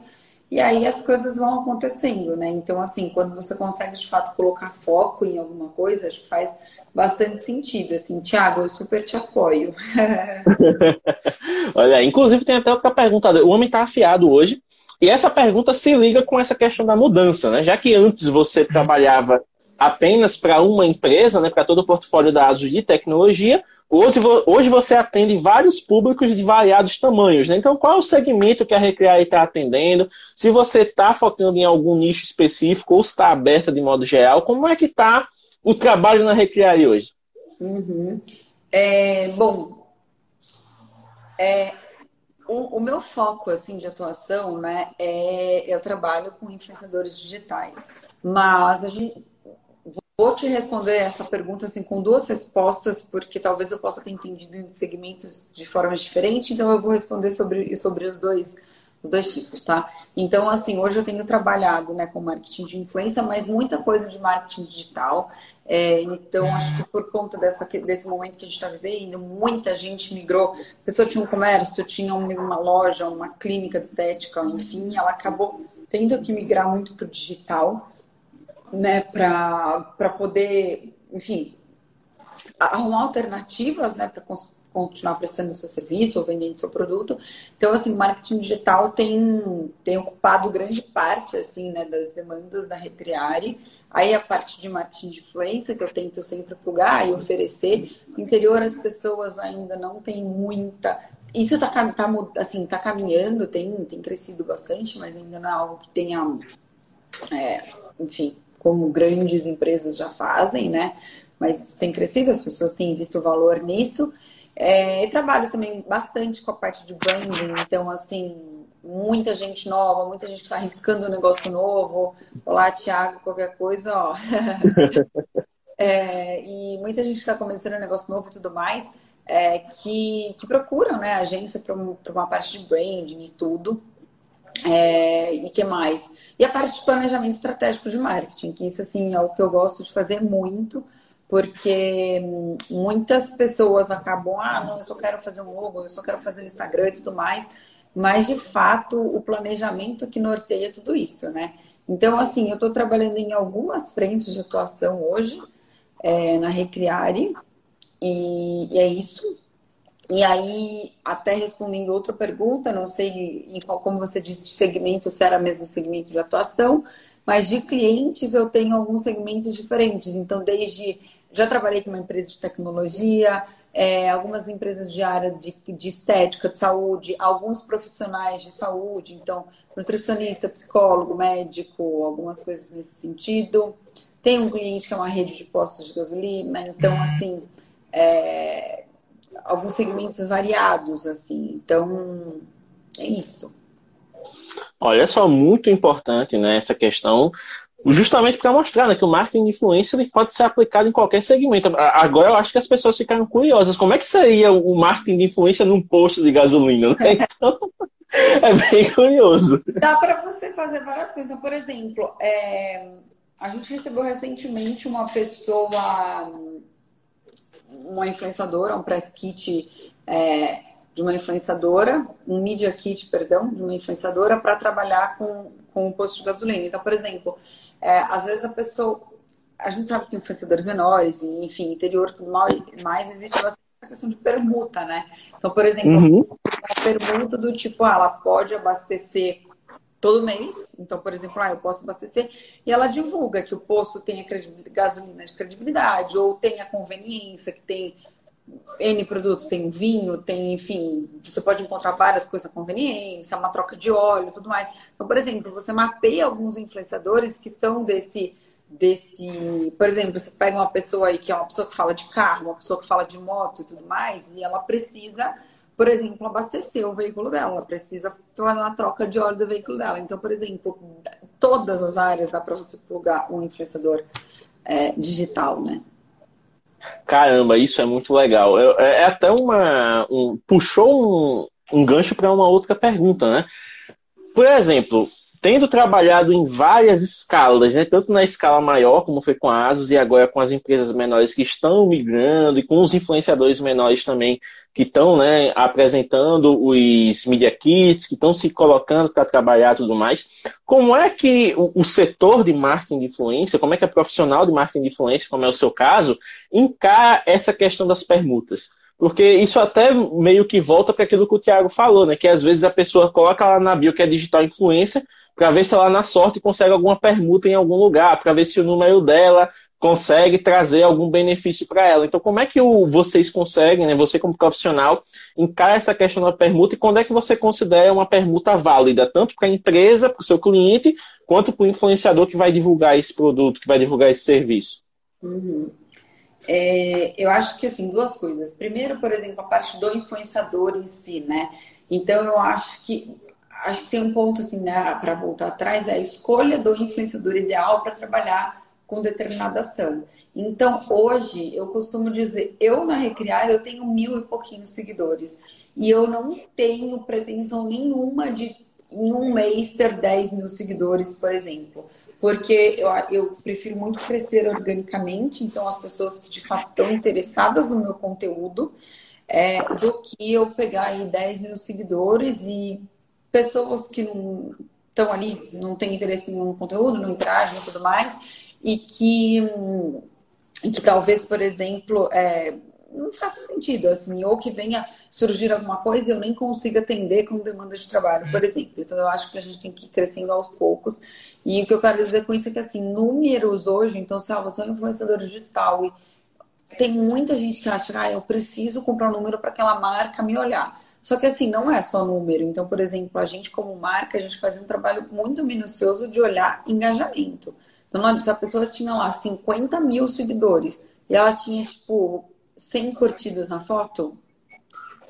e aí as coisas vão acontecendo, né? Então, assim, quando você consegue de fato colocar foco em alguma coisa, acho que faz bastante sentido. Assim, Tiago, eu super te apoio. Olha, inclusive tem até outra pergunta. O homem está afiado hoje. E essa pergunta se liga com essa questão da mudança, né? Já que antes você trabalhava apenas para uma empresa, né, para todo o portfólio da ASUS de tecnologia, Hoje, hoje você atende vários públicos de variados tamanhos, né? Então, qual é o segmento que a Recreare está atendendo? Se você está focando em algum nicho específico ou está aberta de modo geral, como é que está o trabalho na Recreare hoje? Uhum. É, bom, é, o, o, meu foco assim de atuação, né, é eu trabalho com influenciadores digitais, mas a gente Vou te responder essa pergunta assim com duas respostas, porque talvez eu possa ter entendido em segmentos de forma diferente, então eu vou responder sobre, sobre os dois os dois tipos, tá? Então, assim, hoje eu tenho trabalhado né, com marketing de influência, mas muita coisa de marketing digital. É, então, acho que por conta dessa, desse momento que a gente está vivendo, muita gente migrou. A pessoa tinha um comércio, tinha uma loja, uma clínica de estética, enfim, ela acabou tendo que migrar muito para o digital né, para poder, enfim, arrumar alternativas, né, para continuar prestando seu serviço ou vendendo seu produto. Então, assim, marketing digital tem, tem ocupado grande parte, assim, né, das demandas da Retriare. Aí a parte de marketing de influência, que eu tento sempre plugar e oferecer. No interior, as pessoas ainda não têm muita... Isso está tá, assim, tá caminhando, tem, tem crescido bastante, mas ainda não é algo que tenha... É, enfim, como grandes empresas já fazem, né? Mas tem crescido, as pessoas têm visto valor nisso. É, e trabalho também bastante com a parte de branding, então, assim, muita gente nova, muita gente está arriscando um negócio novo. Olá, Thiago, qualquer coisa, ó. é, e muita gente está começando um negócio novo e tudo mais, é, que, que procuram né, a agência para uma parte de branding e tudo. É, e que mais? E a parte de planejamento estratégico de marketing, que isso assim é o que eu gosto de fazer muito, porque muitas pessoas acabam, ah, não, eu só quero fazer um logo, eu só quero fazer o Instagram e tudo mais, mas de fato o planejamento que norteia tudo isso, né? Então, assim, eu estou trabalhando em algumas frentes de atuação hoje é, na Recriare, e, e é isso. E aí, até respondendo outra pergunta, não sei em qual, como você disse, segmento, se era mesmo segmento de atuação, mas de clientes eu tenho alguns segmentos diferentes. Então, desde. Já trabalhei com uma empresa de tecnologia, é, algumas empresas de área de, de, estética, de saúde, alguns profissionais de saúde, então, nutricionista, psicólogo, médico, algumas coisas nesse sentido. Tem um cliente que é uma rede de postos de gasolina, então, assim. É, alguns segmentos variados, assim. Então, é isso. Olha só, muito importante né, essa questão, Justamente para mostrar né, que o marketing de influência ele pode ser aplicado em qualquer segmento. Agora eu acho que as pessoas ficaram curiosas. Como é que seria o marketing de influência num posto de gasolina? Né? Então, é bem curioso. Dá para você fazer várias coisas. Então, por exemplo, é... a gente recebeu recentemente uma pessoa, uma influenciadora, um press kit é... de uma influenciadora, um media kit, perdão, de uma influenciadora para trabalhar com, com um posto de gasolina. Então, por exemplo, é, às vezes a pessoa. A gente sabe que influenciadores menores, e, enfim, interior tudo mais, existe bastante questão de permuta, né? Então, por exemplo, uhum. uma permuta do tipo, ah, ela pode abastecer todo mês. Então, por exemplo, ah, eu posso abastecer e ela divulga que o posto tem gasolina de credibilidade ou tem a conveniência, que tem N produtos, tem vinho, tem, enfim, você pode encontrar várias coisas com conveniência, uma troca de óleo, tudo mais. Então, por exemplo, você mapeia alguns influenciadores que são desse, desse, por exemplo, você pega uma pessoa aí que é uma pessoa que fala de carro, uma pessoa que fala de moto e tudo mais, e ela precisa, por exemplo, abastecer o veículo dela, ela precisa fazer uma troca de óleo do veículo dela. Então, por exemplo, todas as áreas dá para você plugar um influenciador é, digital, né? Caramba, isso é muito legal. É, é até uma. Um, puxou um, um gancho para uma outra pergunta, né? Por exemplo, tendo trabalhado em várias escalas, né, tanto na escala maior, como foi com a Asus, e agora com as empresas menores que estão migrando, e com os influenciadores menores também que estão né, apresentando os media kits, que estão se colocando para trabalhar e tudo mais. Como é que o, o, setor de marketing de influência, como é que a profissional de marketing de influência, como é o seu caso, encara essa questão das permutas? Porque isso até meio que volta para aquilo que o Thiago falou, né? Que às vezes a pessoa coloca lá na bio que é digital influência, para ver se ela na sorte consegue alguma permuta em algum lugar, para ver se o número dela consegue trazer algum benefício para ela. Então, como é que o, vocês conseguem, né, você como profissional, encara essa questão da permuta e quando é que você considera uma permuta válida, tanto para a empresa, para o seu cliente, quanto para o influenciador que vai divulgar esse produto, que vai divulgar esse serviço? Uhum. É, eu acho que, assim, duas coisas. Primeiro, por exemplo, a parte do influenciador em si, né? Então, eu acho que acho que tem um ponto assim, né, para voltar atrás, é a escolha do influenciador ideal para trabalhar com determinada ação. Então, hoje, eu costumo dizer, eu na Recriar, eu tenho mil e pouquinhos seguidores. E eu não tenho pretensão nenhuma de, em um mês, ter 10 mil seguidores, por exemplo. Porque eu, eu prefiro muito crescer organicamente, então as pessoas que de fato estão interessadas no meu conteúdo, é, do que eu pegar aí 10 mil seguidores e pessoas que não estão ali, não têm interesse no conteúdo, não interagem e tudo mais, e que, e que talvez, por exemplo, é, não faça sentido, assim, ou que venha surgir alguma coisa e eu nem consiga atender com demanda de trabalho, por exemplo. Então, eu acho que a gente tem que ir crescendo aos poucos. E o que eu quero dizer com isso é que, assim, números hoje, então, se ah, você é um influenciador digital e tem muita gente que acha, ah, eu preciso comprar um número para aquela marca me olhar. Só que assim, não é só número. Então, por exemplo, a gente como marca, a gente faz um trabalho muito minucioso de olhar engajamento. Então, se a pessoa tinha lá 50 mil seguidores e ela tinha, tipo, 100 curtidas na foto,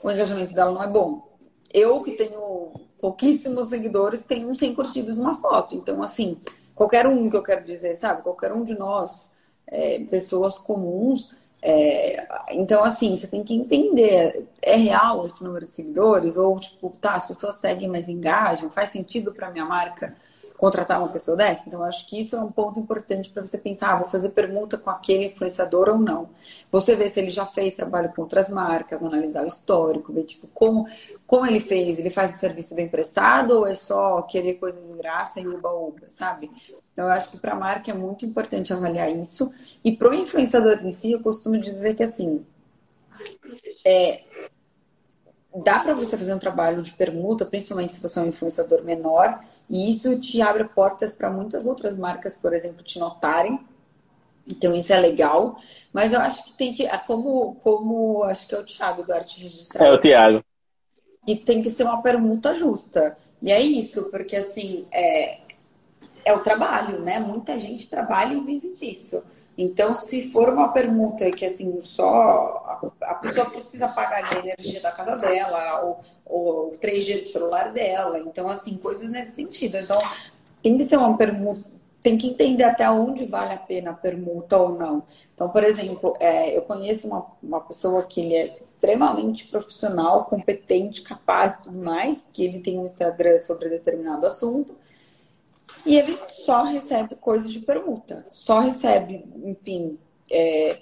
o engajamento dela não é bom. Eu que tenho pouquíssimos seguidores, tenho 100 curtidas numa foto. Então, assim, qualquer um que eu quero dizer, sabe? Qualquer um de nós, é, pessoas comuns, é, então, assim, você tem que entender, é real esse número de seguidores? Ou, tipo, tá, as pessoas seguem, mas engajam? Faz sentido para minha marca contratar uma pessoa dessa? Então, acho que isso é um ponto importante para você pensar, ah, vou fazer permuta com aquele influenciador ou não. Você vê se ele já fez trabalho com outras marcas, analisar o histórico, ver, tipo, como, como ele fez. Ele faz um serviço bem prestado ou é só querer coisa de graça e uba-uba, sabe? Então, eu acho que para a marca é muito importante avaliar isso. E para o influenciador em si, eu costumo dizer que assim, é, dá para você fazer um trabalho de permuta, principalmente se você é um influenciador menor, e isso te abre portas para muitas outras marcas, por exemplo, te notarem. Então isso é legal, mas eu acho que tem que, é como, como acho que é o Thiago do Arte Registrada. É o Thiago. E tem que ser uma permuta justa. E é isso, porque assim, é, é o trabalho, né? Muita gente trabalha e vive disso. Então, se for uma permuta que assim só a, pessoa precisa pagar a energia da casa dela ou, ou o 3G do celular dela, então assim coisas nesse sentido. Então, tem que ser uma permuta, tem que entender até onde vale a pena a permuta ou não. Então, por exemplo, é, eu conheço uma, uma pessoa que ele é extremamente profissional, competente, capaz e tudo mais, que ele tem um Instagram sobre determinado assunto, e ele só recebe coisas de permuta, só recebe, enfim, é,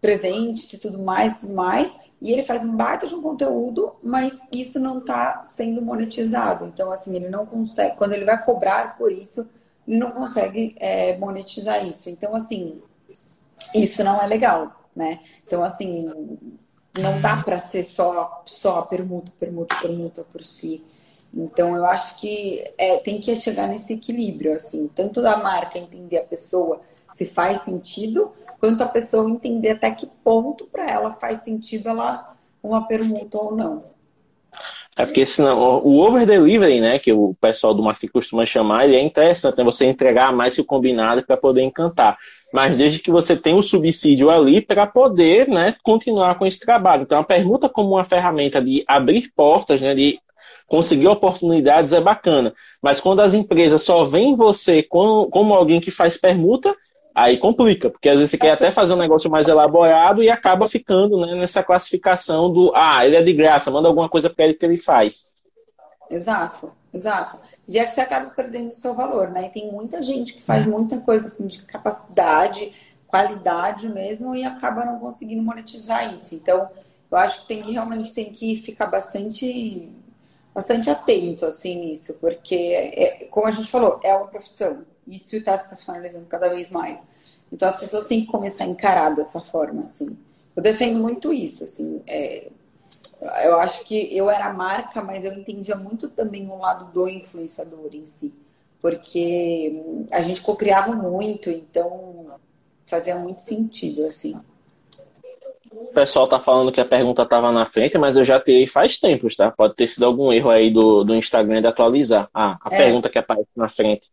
presentes e tudo mais, tudo mais, e ele faz um baita de um conteúdo, mas isso não está sendo monetizado. Então, assim, ele não consegue, quando ele vai cobrar por isso, não consegue é, monetizar isso. Então, assim, isso não é legal, né? Então, assim, não dá para ser só, só permuta, permuta, permuta por si. Então, eu acho que é, tem que chegar nesse equilíbrio, assim, tanto da marca entender a pessoa se faz sentido, quanto a pessoa entender até que ponto para ela faz sentido ela uma permuta ou não. É porque senão, o over delivery, né, que o pessoal do marketing costuma chamar, ele é interessante, né, você entregar mais que o combinado para poder encantar. Mas desde que você tenha o subsídio ali para poder, né, continuar com esse trabalho. Então a permuta como uma ferramenta de abrir portas, né, de conseguir oportunidades é bacana. Mas quando as empresas só veem você como, como alguém que faz permuta, Aí complica, porque às vezes você quer até fazer um negócio mais elaborado e acaba ficando né, nessa classificação do ah, ele é de graça, manda alguma coisa para ele que ele faz. Exato, exato. E é que você acaba perdendo o seu valor, né? E tem muita gente que faz muita coisa assim de capacidade, qualidade mesmo, e acaba não conseguindo monetizar isso. Então, eu acho que tem que realmente tem que ficar bastante bastante atento assim nisso, porque é, como a gente falou, é uma profissão isso está se profissionalizando cada vez mais. Então as pessoas têm que começar a encarar dessa forma, assim. Eu defendo muito isso, assim. É, eu acho que eu era marca, mas eu entendia muito também o lado do influenciador em si. Porque a gente cocriava muito, então fazia muito sentido, assim. O pessoal tá falando que a pergunta estava na frente, mas eu já tirei faz tempos, tá? Pode ter sido algum erro aí do, do Instagram de atualizar. Ah, a é. pergunta que aparece na frente.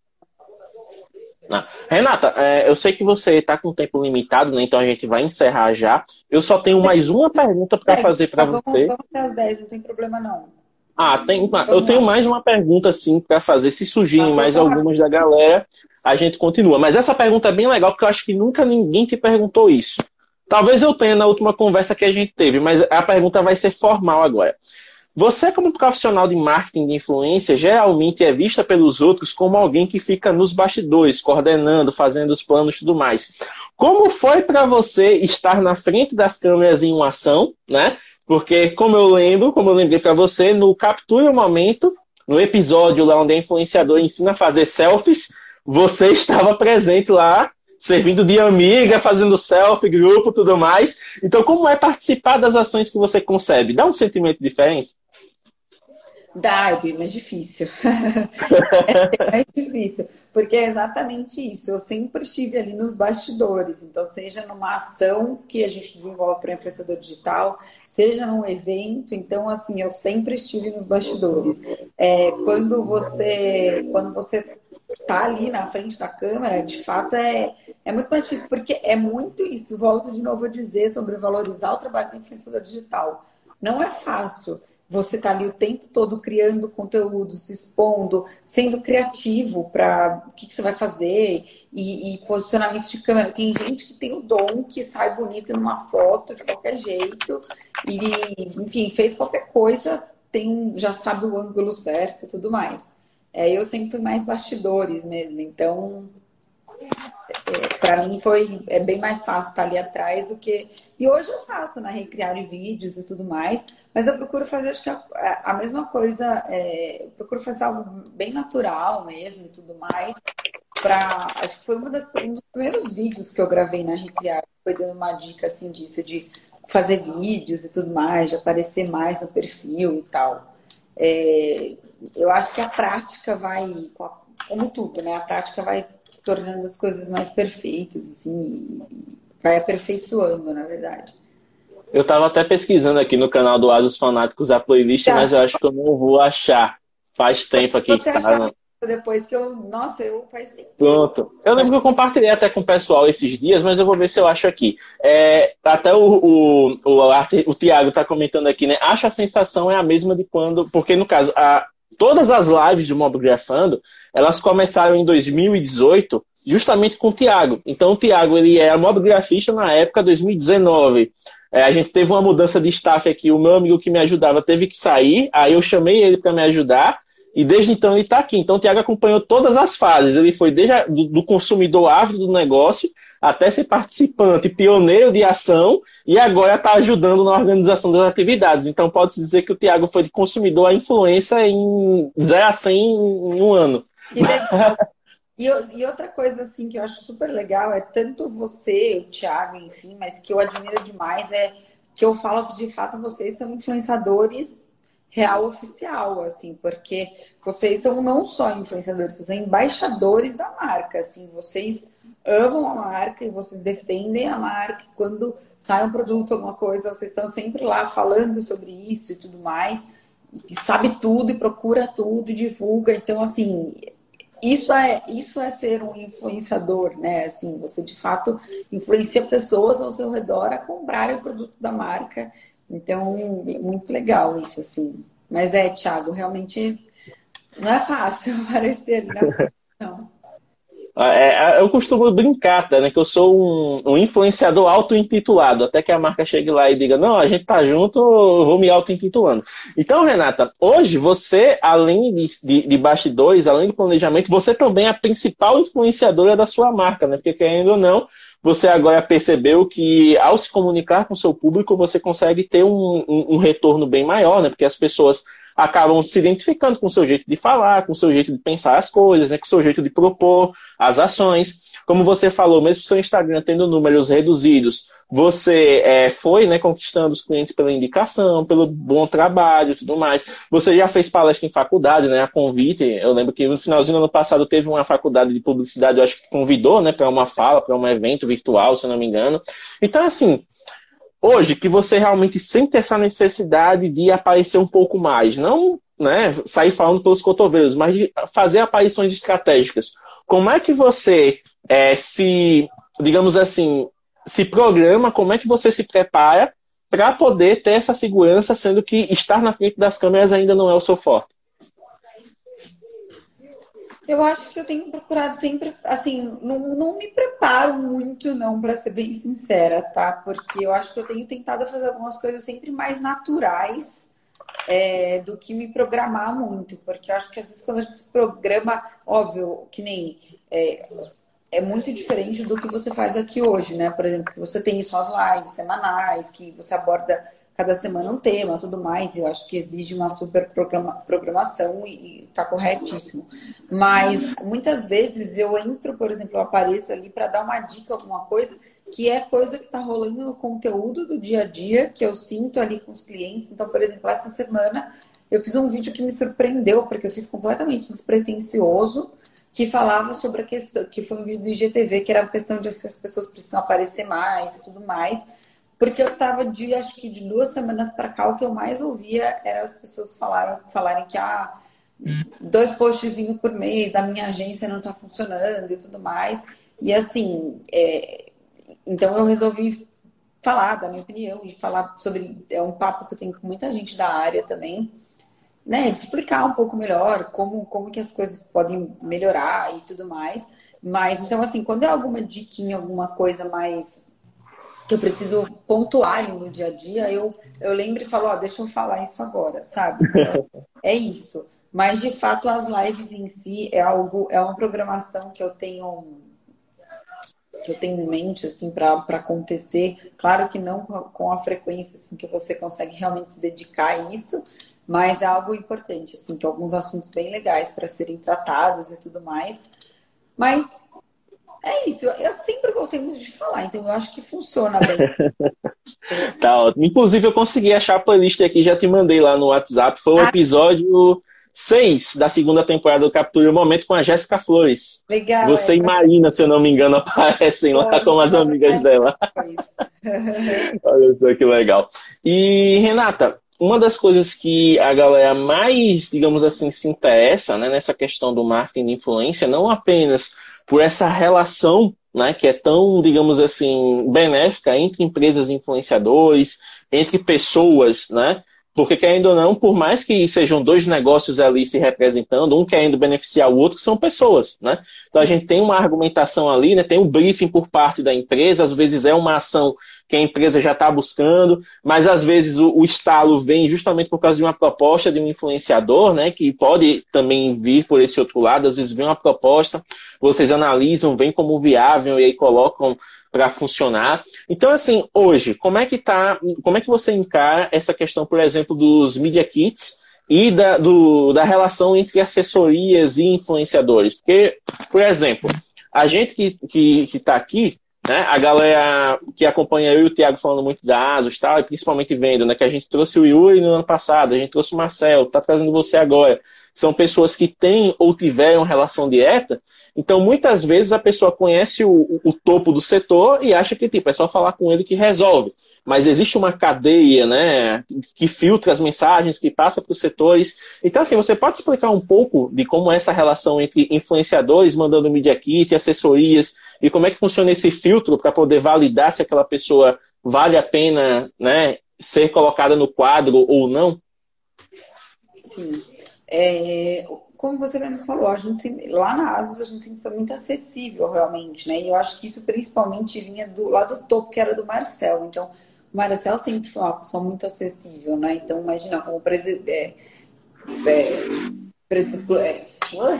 Não. Renata, é, eu sei que você está com tempo limitado, né? Então a gente vai encerrar já. Eu só tenho mais uma pergunta para fazer para você. Vamos até as 10, não tem problema não. Ah, tem, eu tenho mais uma pergunta sim para fazer. Se surgirem mais algumas da galera, a gente continua. Mas essa pergunta é bem legal porque eu acho que nunca ninguém te perguntou isso. Talvez eu tenha na última conversa que a gente teve, mas a pergunta vai ser formal agora. Você, como profissional de marketing de influência, geralmente é vista pelos outros como alguém que fica nos bastidores, coordenando, fazendo os planos e tudo mais. Como foi para você estar na frente das câmeras em uma ação, né? Porque, como eu lembro, como eu lembrei para você, no Capture o Momento, no episódio lá onde a influenciadora ensina a fazer selfies, você estava presente lá, servindo de amiga, fazendo selfie, grupo, tudo mais. Então, como é participar das ações que você concebe? Dá um sentimento diferente? Dá, é bem mais difícil. é mais difícil. Porque é exatamente isso. Eu sempre estive ali nos bastidores. Então, seja numa ação que a gente desenvolve para influenciador digital, seja num evento. Então, assim, eu sempre estive nos bastidores. É, quando você quando você tá ali na frente da câmera, de fato é, é muito mais difícil, porque é muito isso. Volto de novo a dizer sobre valorizar o trabalho do influenciador digital. Não é fácil você está ali o tempo todo criando conteúdo, se expondo, sendo criativo para o que, que, você vai fazer e, e posicionamento de câmera. Tem gente que tem o dom que sai bonito numa foto de qualquer jeito e, enfim, fez qualquer coisa, tem, já sabe o ângulo certo e tudo mais. É, eu sempre fui mais bastidores mesmo, então é, para mim foi é bem mais fácil estar ali atrás do que. E hoje eu faço, né? Recriar vídeos e tudo mais. Mas eu procuro fazer, acho que a, a mesma coisa, é, eu procuro fazer algo bem natural mesmo e tudo mais. Pra, acho que foi uma das, um dos primeiros vídeos que eu gravei na Recriar, foi dando uma dica assim disso, de fazer vídeos e tudo mais, de aparecer mais no perfil e tal. É, eu acho que a prática vai, como tudo, né? A prática vai tornando as coisas mais perfeitas, assim, vai aperfeiçoando, na verdade. Eu estava até pesquisando aqui no canal do Asos Fanáticos a playlist, mas eu acho que eu não vou achar. Faz tempo aqui que tá. Depois que eu. Nossa, eu faz tempo. Pronto. Eu lembro que eu compartilhei até com o pessoal esses dias, mas eu vou ver se eu acho aqui. É, até o, o, o, o Tiago está comentando aqui, né? Acho a sensação é a mesma de quando. Porque, no caso, a, todas as lives do Mobgrafando, elas começaram em 2018, justamente com o Tiago. Então, o Tiago, ele era mobigrafista na época 2019. É, a gente teve uma mudança de staff aqui, o meu amigo que me ajudava teve que sair, aí eu chamei ele para me ajudar, e desde então ele está aqui. Então, o Tiago acompanhou todas as fases. Ele foi desde a, do, do consumidor ávido do negócio até ser participante, pioneiro de ação e agora está ajudando na organização das atividades. Então pode-se dizer que o Tiago foi de consumidor a influência em 0 a 100 em um ano. E, e, outra coisa assim que eu acho super legal é tanto você, o Thiago, enfim, mas que eu admiro demais é que eu falo que de fato vocês são influenciadores real oficial, assim, porque vocês são não só influenciadores, vocês são embaixadores da marca, assim, vocês amam a marca e vocês defendem a marca. Quando sai um produto, alguma coisa, vocês estão sempre lá falando sobre isso e tudo mais. E sabe tudo e procura tudo e divulga. Então, assim, isso é, isso é ser um influenciador, né? Assim, você de fato influencia pessoas ao seu redor a comprarem o produto da marca. Então, muito legal isso, assim. Mas é, Thiago, realmente não é fácil aparecer ali na não. É, é, eu costumo brincar, tá, né? Que eu sou um, um influenciador auto-intitulado, até que a marca chegue lá e diga, não, a gente tá junto, eu vou me auto-intitulando. Então, Renata, hoje você, além de, de, de, bastidores, além do planejamento, você também é a principal influenciadora da sua marca, né? Porque querendo ou não, você agora percebeu que ao se comunicar com seu público, você consegue ter um, um, um retorno bem maior, né? Porque as pessoas acabam se identificando com o seu jeito de falar, com o seu jeito de pensar as coisas, né, com o seu jeito de propor as ações. Como você falou, mesmo seu Instagram tendo números reduzidos, você é, foi né, conquistando os clientes pela indicação, pelo bom trabalho e tudo mais. Você já fez palestra em faculdade, né? A convite. Eu lembro que no finalzinho do ano passado teve uma faculdade de publicidade, eu acho que convidou né, para uma fala, para um evento virtual, se não me engano. Então, assim, hoje que você realmente sente essa necessidade de aparecer um pouco mais, não né, sair falando pelos cotovelos, mas de fazer aparições estratégicas. Como é que você é, se, digamos assim, se programa, como é que você se prepara para poder ter essa segurança, sendo que estar na frente das câmeras ainda não é o seu forte? Eu acho que eu tenho procurado sempre, assim, não, não me preparo muito, não, para ser bem sincera, tá? Porque eu acho que eu tenho tentado fazer algumas coisas sempre mais naturais é, do que me programar muito, porque eu acho que às vezes quando a gente se programa, óbvio, que nem. É, é muito diferente do que você faz aqui hoje, né? Por exemplo, que você tem suas lives semanais, que você aborda cada semana um tema, tudo mais. Eu acho que exige uma super programa, programação e, está corretíssimo. Mas muitas vezes eu entro, por exemplo, eu apareço ali para dar uma dica, alguma coisa que é coisa que está rolando no conteúdo do dia a dia, que eu sinto ali com os clientes. Então, por exemplo, essa semana eu fiz um vídeo que me surpreendeu, porque eu fiz completamente despretensioso, que falava sobre a questão, que foi um vídeo do IGTV, que era a questão de que as pessoas precisam aparecer mais e tudo mais. Porque eu tava de, acho que de duas semanas para cá, o que eu mais ouvia era as pessoas falaram, falarem que ah, dois postzinhos por mês da minha agência não tá funcionando e tudo mais. E assim, é, então eu resolvi falar da minha opinião e falar sobre. É um papo que eu tenho com muita gente da área também, né? Explicar um pouco melhor como, como que as coisas podem melhorar e tudo mais. Mas então, assim, quando é alguma diquinha, alguma coisa mais que eu preciso pontuar no dia a dia, eu, eu lembro e falo, ó, deixa eu falar isso agora, sabe? é isso. Mas de fato as lives em si é algo, é uma programação que eu tenho que eu tenho em mente assim para acontecer. Claro que não com a frequência assim que você consegue realmente se dedicar a isso, mas é algo importante assim, que alguns assuntos bem legais para serem tratados e tudo mais. Mas é isso, eu sempre gostei muito de falar, então eu acho que funciona bem. tá ótimo. Inclusive, eu consegui achar a playlist aqui, já te mandei lá no WhatsApp. Foi o ah. episódio 6 da segunda temporada do Captura o Momento com a Jéssica Flores. Legal. Você é, e Marina, se eu não me engano, aparecem Foi, lá com as amigas dela. Olha só que legal. E, Renata, uma das coisas que a galera mais, digamos assim, se interessa né, nessa questão do marketing de influência, não apenas por essa relação né, que é tão, digamos assim, benéfica entre empresas e influenciadores, entre pessoas, né? Porque, querendo ou não, por mais que sejam dois negócios ali se representando, um querendo beneficiar o outro, são pessoas, né? Então a gente tem uma argumentação ali, né? Tem um briefing por parte da empresa, às vezes é uma ação que a empresa já está buscando, mas às vezes o, o, estalo vem justamente por causa de uma proposta de um influenciador, né? Que pode também vir por esse outro lado, às vezes vem uma proposta, vocês analisam, vem como viável e aí colocam para funcionar. Então, assim, hoje, como é que tá, como é que você encara essa questão, por exemplo, dos Media Kits e da, do, da relação entre assessorias e influenciadores? Porque, por exemplo, a gente que está que, que tá aqui, né, a galera que acompanha eu e o Thiago falando muito da ASUS tal, e principalmente vendo, né, que a gente trouxe o Yuri no ano passado, a gente trouxe o Marcel, está trazendo você agora. São pessoas que têm ou tiveram relação direta, então, muitas vezes a pessoa conhece o, o, topo do setor e acha que tipo, é só falar com ele que resolve. Mas existe uma cadeia né, que filtra as mensagens, que passa para os setores. Então, assim, você pode explicar um pouco de como é essa relação entre influenciadores mandando media kit, assessorias, e como é que funciona esse filtro para poder validar se aquela pessoa vale a pena né, ser colocada no quadro ou não? Sim. É, como você mesmo falou, a gente sempre, lá na Asus a gente sempre foi muito acessível realmente, né? E eu acho que isso principalmente vinha do lá do topo, que era do Marcel. Então, o Marcel sempre foi uma pessoa muito acessível, né? Então, imagina como presidente. É, é, é,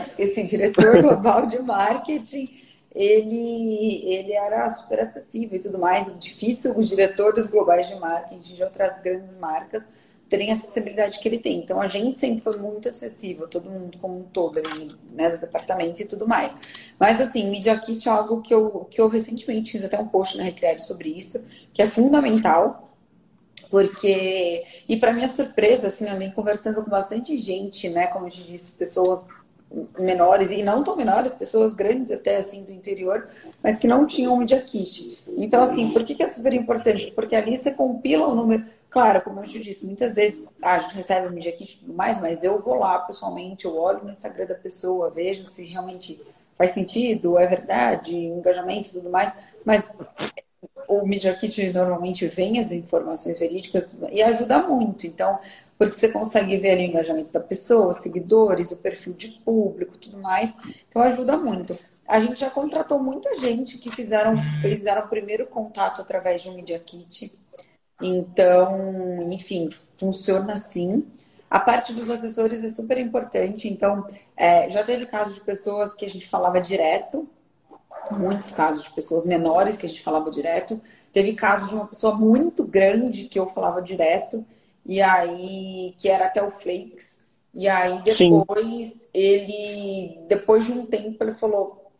esqueci, diretor global de marketing, ele, ele era super acessível e tudo mais. Difícil o diretor dos globais de marketing de outras grandes marcas terem a acessibilidade que ele tem. Então, a gente sempre foi muito acessível, todo mundo como um todo, ali, né, do departamento e tudo mais. Mas, assim, Media Kit é algo que eu, que eu recentemente fiz até um post na Recreare sobre isso, que é fundamental, porque... E para minha surpresa, assim, andei conversando com bastante gente, né, como eu te disse, pessoas menores, e não tão menores, pessoas grandes até, assim, do interior, mas que não tinham Media Kit. Então, assim, por que, que é super importante? Porque ali você compila o número Claro, como eu te disse, muitas vezes a gente recebe o Media Kit e tudo mais, mas eu vou lá pessoalmente, eu olho no Instagram da pessoa, vejo se realmente faz sentido, é verdade, engajamento e tudo mais, mas o Media Kit normalmente vem as informações verídicas e ajuda muito. Então, porque você consegue ver ali o engajamento da pessoa, seguidores, o perfil de público, tudo mais. Então ajuda muito. A gente já contratou muita gente que fizeram, fizeram o primeiro contato através de um Media Kit então, enfim, funciona assim. A parte dos assessores é super importante. Então, é, já teve casos de pessoas que a gente falava direto, muitos casos de pessoas menores que a gente falava direto. Teve casos de uma pessoa muito grande que eu falava direto, e aí, que era até o Flakes. E aí, depois, Sim. ele, depois de um tempo, ele falou: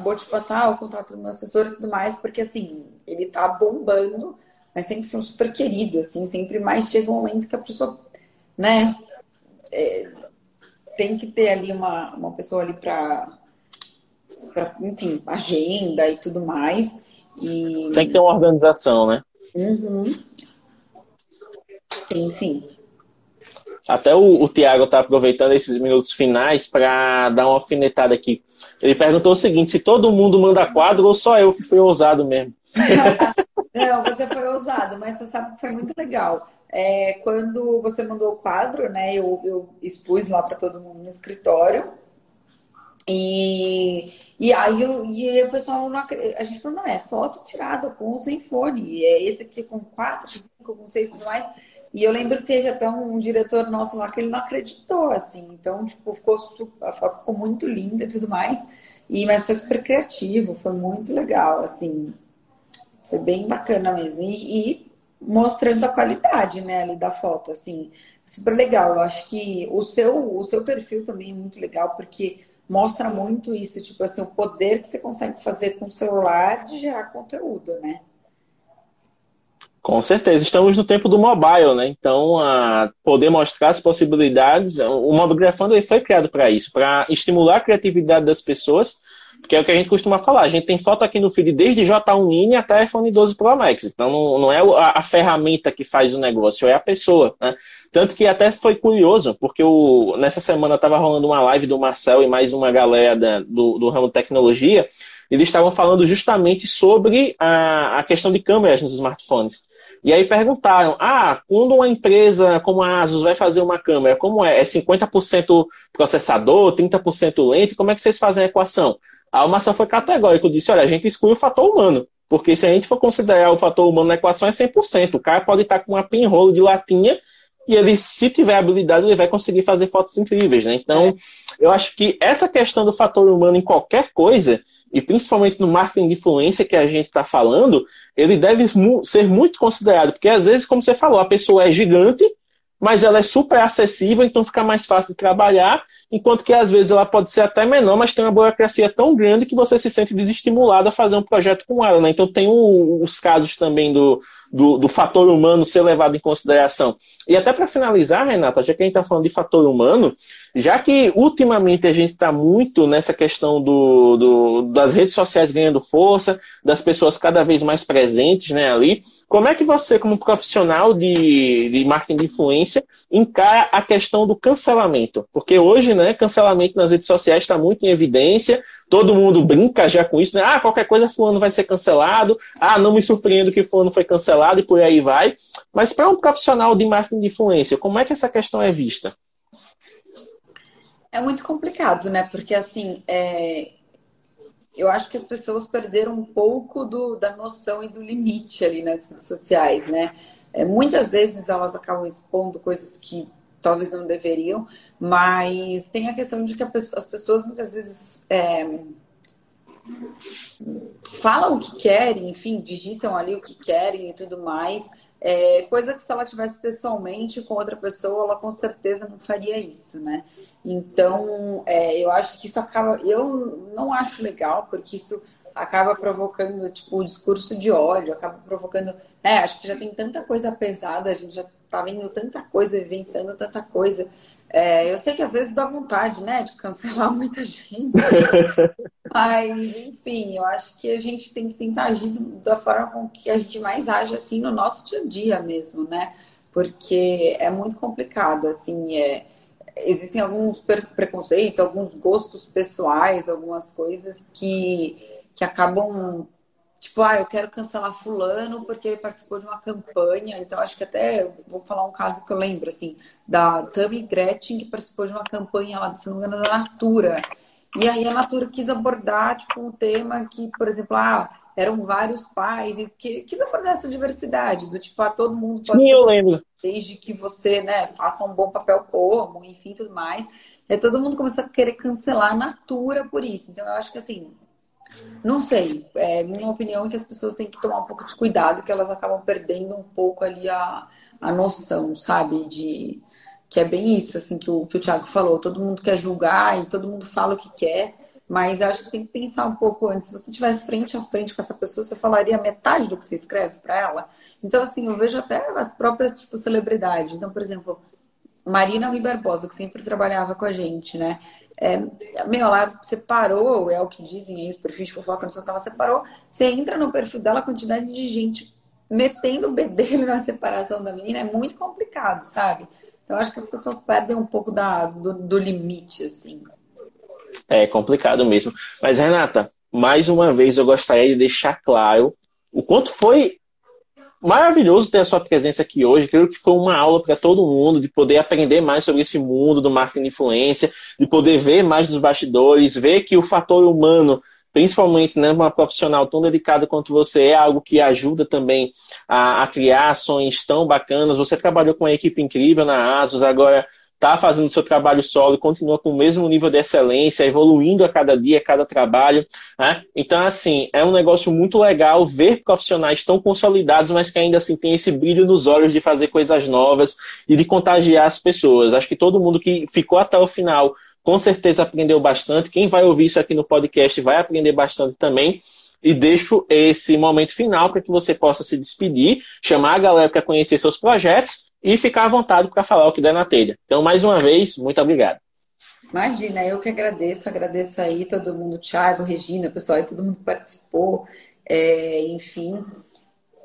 Vou te passar o contato do meu assessor e tudo mais, porque assim, ele tá bombando mas sempre foi um super querido, assim, sempre mais chega um momento que a pessoa, né, é, tem que ter ali uma, uma pessoa ali para, enfim, agenda e tudo mais. E... Tem que ter uma organização, né? Uhum. Tem sim. Até o, o Tiago está aproveitando esses minutos finais para dar uma alfinetada aqui. Ele perguntou o seguinte: se todo mundo manda quadro ou só eu que fui ousado mesmo? Não, você foi ousado, mas você sabe que foi muito legal. É, quando você mandou o quadro, né, eu, eu expus lá para todo mundo no escritório. E, e aí eu, e o pessoal não a gente falou, não, é foto tirada com o sem fone. É esse aqui com quatro, cinco, com seis mais. E eu lembro que teve até um diretor nosso lá que ele não acreditou, assim. Então, tipo, ficou a foto ficou muito linda e tudo mais. E, mas foi super criativo, foi muito legal, assim. Foi bem bacana mesmo. E, e, mostrando a qualidade, né, ali da foto, assim, super legal. Eu acho que o seu, o seu perfil também é muito legal, porque mostra muito isso, tipo assim, o poder que você consegue fazer com o celular de gerar conteúdo, né? Com certeza, estamos no tempo do mobile, né? Então, a poder mostrar as possibilidades, o Mobile Grafando foi criado para isso, para estimular a criatividade das pessoas que é o que a gente costuma falar. A gente tem foto aqui no feed desde J1 Mini até iPhone 12 Pro Max. Então não, é a, ferramenta que faz o negócio, é a pessoa. Né? Tanto que até foi curioso, porque o, nessa semana estava rolando uma live do Marcel e mais uma galera da, do, do ramo tecnologia. Eles estavam falando justamente sobre a, a questão de câmeras nos smartphones. E aí perguntaram: ah, quando uma empresa como a Asus vai fazer uma câmera, como é? É 50% processador, 30% lente? Como é que vocês fazem a equação? A Marcel foi categórico, disse: olha, a gente exclui o fator humano. Porque se a gente for considerar o fator humano na equação, é 100%. O cara pode estar com uma pinrolo de latinha e ele, se tiver habilidade, ele vai conseguir fazer fotos incríveis, né? Então, eu acho que essa questão do fator humano em qualquer coisa, e principalmente no marketing de influência que a gente está falando, ele deve ser muito considerado, porque às vezes, como você falou, a pessoa é gigante, mas ela é super acessível, então fica mais fácil de trabalhar, enquanto que às vezes ela pode ser até menor, mas tem uma burocracia tão grande que você se sente desestimulado a fazer um projeto com ela. Né? Então tem o, os casos também do, do, do, fator humano ser levado em consideração. E até para finalizar, Renata, já que a gente está falando de fator humano, já que ultimamente a gente está muito nessa questão do, do, das redes sociais ganhando força, das pessoas cada vez mais presentes né, ali, como é que você, como profissional de, de marketing de influência, encara a questão do cancelamento? Porque hoje, né, cancelamento nas redes sociais está muito em evidência, todo mundo brinca já com isso, né? Ah, qualquer coisa fulano vai ser cancelado, ah, não me surpreendo que fulano foi cancelado e por aí vai. Mas para um profissional de marketing de influência, como é que essa questão é vista? É muito complicado, né? Porque assim, é... eu acho que as pessoas perderam um pouco do, da noção e do limite ali nas redes sociais, né? É, muitas vezes elas acabam expondo coisas que talvez não deveriam, mas tem a questão de que as pessoas muitas vezes é, falam o que querem, enfim, digitam ali o que querem e tudo mais. É, coisa que se ela tivesse pessoalmente com outra pessoa, ela com certeza não faria isso, né? Então, é, eu acho que isso acaba. Eu não acho legal, porque isso acaba provocando, tipo, o discurso de ódio, acaba provocando. É, acho que já tem tanta coisa pesada, a gente já tá vendo tanta coisa, vivenciando tanta coisa. É, eu sei que às vezes dá vontade, né, de cancelar muita gente. Mas, enfim, eu acho que a gente tem que tentar agir da forma com que a gente mais age, assim, no nosso dia a dia mesmo, né? Porque é muito complicado, assim, é, existem alguns preconceitos, alguns gostos pessoais, algumas coisas que, que acabam Tipo, ah, eu quero cancelar fulano porque ele participou de uma campanha. Então, acho que até vou falar um caso que eu lembro, assim, da Tammy Gretchen, que participou de uma campanha lá, se não me engano, da Natura. E aí a Natura quis abordar, tipo, um tema que, por exemplo, ah, eram vários pais, e que, quis abordar essa diversidade, do tipo, ah, todo mundo pode... Sim, eu lembro. Desde que você, né, faça um bom papel como, enfim, tudo mais. E todo mundo começou a querer cancelar a Natura por isso. Então, eu acho que, assim, não sei. É minha opinião é que as pessoas têm que tomar um pouco de cuidado, que elas acabam perdendo um pouco ali a, a noção, sabe? De que é bem isso, assim, que o, que o Thiago falou. Todo mundo quer julgar e todo mundo fala o que quer, mas acho que tem que pensar um pouco antes. Se você estivesse frente a frente com essa pessoa, você falaria metade do que você escreve para ela? Então, assim, eu vejo até as próprias tipo, celebridades. Então, por exemplo, Marina Rui Barbosa, que sempre trabalhava com a gente, né? É, meu, ela separou, é o que dizem aí, os perfis de fofoca, não sei o que ela separou. Você entra no perfil dela, a quantidade de gente metendo o bedelho na separação da menina é muito complicado, sabe? Então acho que as pessoas perdem um pouco da, do, do limite, assim. É complicado mesmo. Mas, Renata, mais uma vez eu gostaria de deixar claro o quanto foi maravilhoso ter a sua presença aqui hoje. Creio que foi uma aula para todo mundo, de poder aprender mais sobre esse mundo do marketing de influência, de poder ver mais dos bastidores, ver que o fator humano, principalmente né, uma profissional tão dedicada quanto você, é algo que ajuda também a, a criar ações tão bacanas. Você trabalhou com uma equipe incrível na ASUS, agora está fazendo seu trabalho solo, continua com o mesmo nível de excelência, evoluindo a cada dia, a cada trabalho. Né? Então, assim, é um negócio muito legal ver profissionais tão consolidados, mas que ainda assim tem esse brilho nos olhos de fazer coisas novas e de contagiar as pessoas. Acho que todo mundo que ficou até o final com certeza aprendeu bastante. Quem vai ouvir isso aqui no podcast vai aprender bastante também. E deixo esse momento final para que você possa se despedir, chamar a galera para conhecer seus projetos e ficar à vontade para falar o que der na telha. Então, mais uma vez, muito obrigado. Imagina, eu que agradeço, agradeço aí todo mundo, Thiago, Regina, pessoal, aí todo mundo que participou, é, enfim,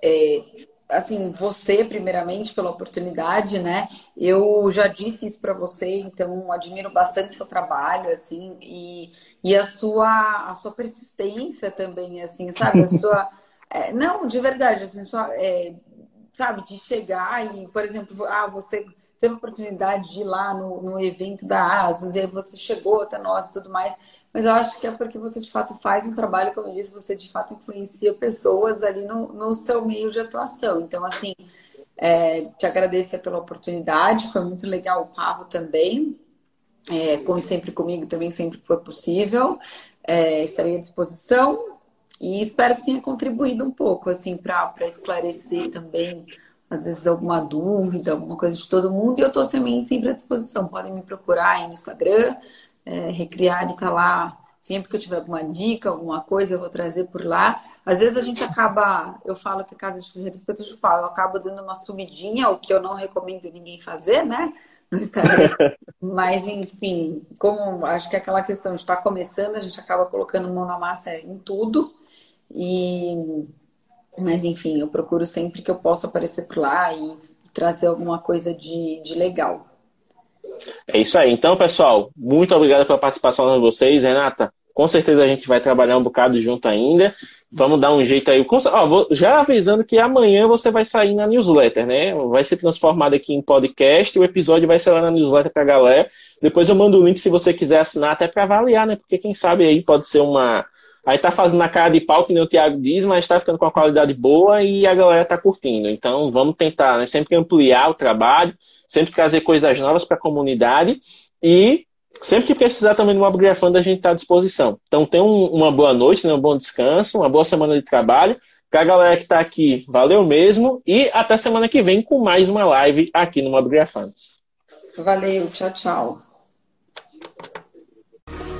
é, assim, você primeiramente pela oportunidade, né? Eu já disse isso para você, então admiro bastante seu trabalho, assim, e, e a sua a sua persistência também, assim, sabe? A sua é, não, de verdade, assim, sua, é, sabe, de chegar e, por exemplo, ah, você teve a oportunidade de ir lá no, no evento da ASUS, e aí você chegou até nós e tudo mais. Mas eu acho que é porque você de fato faz um trabalho, como eu disse, você de fato influencia pessoas ali no, no seu meio de atuação. Então, assim, é, te agradeço pela oportunidade, foi muito legal o papo também. É, conte sempre comigo também, sempre que for possível. É, estarei à disposição e espero que tenha contribuído um pouco, assim, para esclarecer também, às vezes, alguma dúvida, alguma coisa de todo mundo. E eu estou também sempre à disposição. Podem me procurar aí no Instagram, é, Recriar está lá. Sempre que eu tiver alguma dica, alguma coisa, eu vou trazer por lá. Às vezes a gente acaba, eu falo que a casa de ferreiro espeto de pau, eu acabo dando uma sumidinha, o que eu não recomendo ninguém fazer, né? No Instagram. Mas, enfim, como acho que é aquela questão de estar começando, a gente acaba colocando mão na massa em tudo. E mas enfim, eu procuro sempre que eu possa aparecer por lá e trazer alguma coisa de, de legal. É isso aí. Então, pessoal, muito obrigado pela participação de vocês. Renata, com certeza a gente vai trabalhar um bocado junto ainda. Vamos dar um jeito aí. já avisando que amanhã você vai sair na newsletter, né? Vai ser transformado aqui em podcast. O episódio vai ser lá na newsletter pra galera. Depois eu mando o link se você quiser assinar, até para avaliar, né? Porque quem sabe aí pode ser uma. Aí tá fazendo a cara de pau, que nem o Thiago diz, mas tá ficando com a qualidade boa e a galera tá curtindo. Então vamos tentar, né? Sempre ampliar o trabalho sempre trazer coisas novas para a comunidade e sempre que precisar também do Mob a gente está à disposição. Então, tenha um, uma boa noite, né, um bom descanso, uma boa semana de trabalho. Para a galera que está aqui, valeu mesmo e até semana que vem com mais uma live aqui no Mob Valeu, tchau, tchau.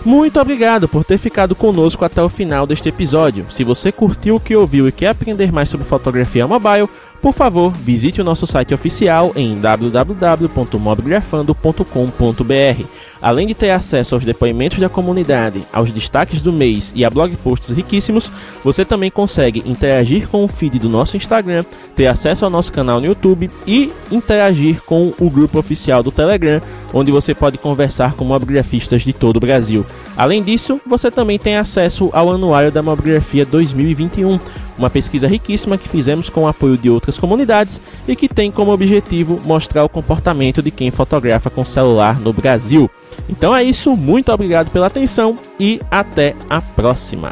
Muito obrigado por ter ficado conosco até o final deste episódio. Se você curtiu o que ouviu e quer aprender mais sobre fotografia mobile, por favor, visite o nosso site oficial em www.mobgrafando.com.br. Além de ter acesso aos depoimentos da comunidade, aos destaques do mês e a blog posts riquíssimos, você também consegue interagir com o feed do nosso Instagram, ter acesso ao nosso canal no YouTube e interagir com o grupo oficial do Telegram, onde você pode conversar com mobigrafistas de todo o Brasil. Além disso, você também tem acesso ao Anuário da Mobigrafia 2021, uma pesquisa riquíssima que fizemos com o apoio de outras comunidades e que tem como objetivo mostrar o comportamento de quem fotografa com celular no Brasil. Então é isso, muito obrigado pela atenção e até a próxima.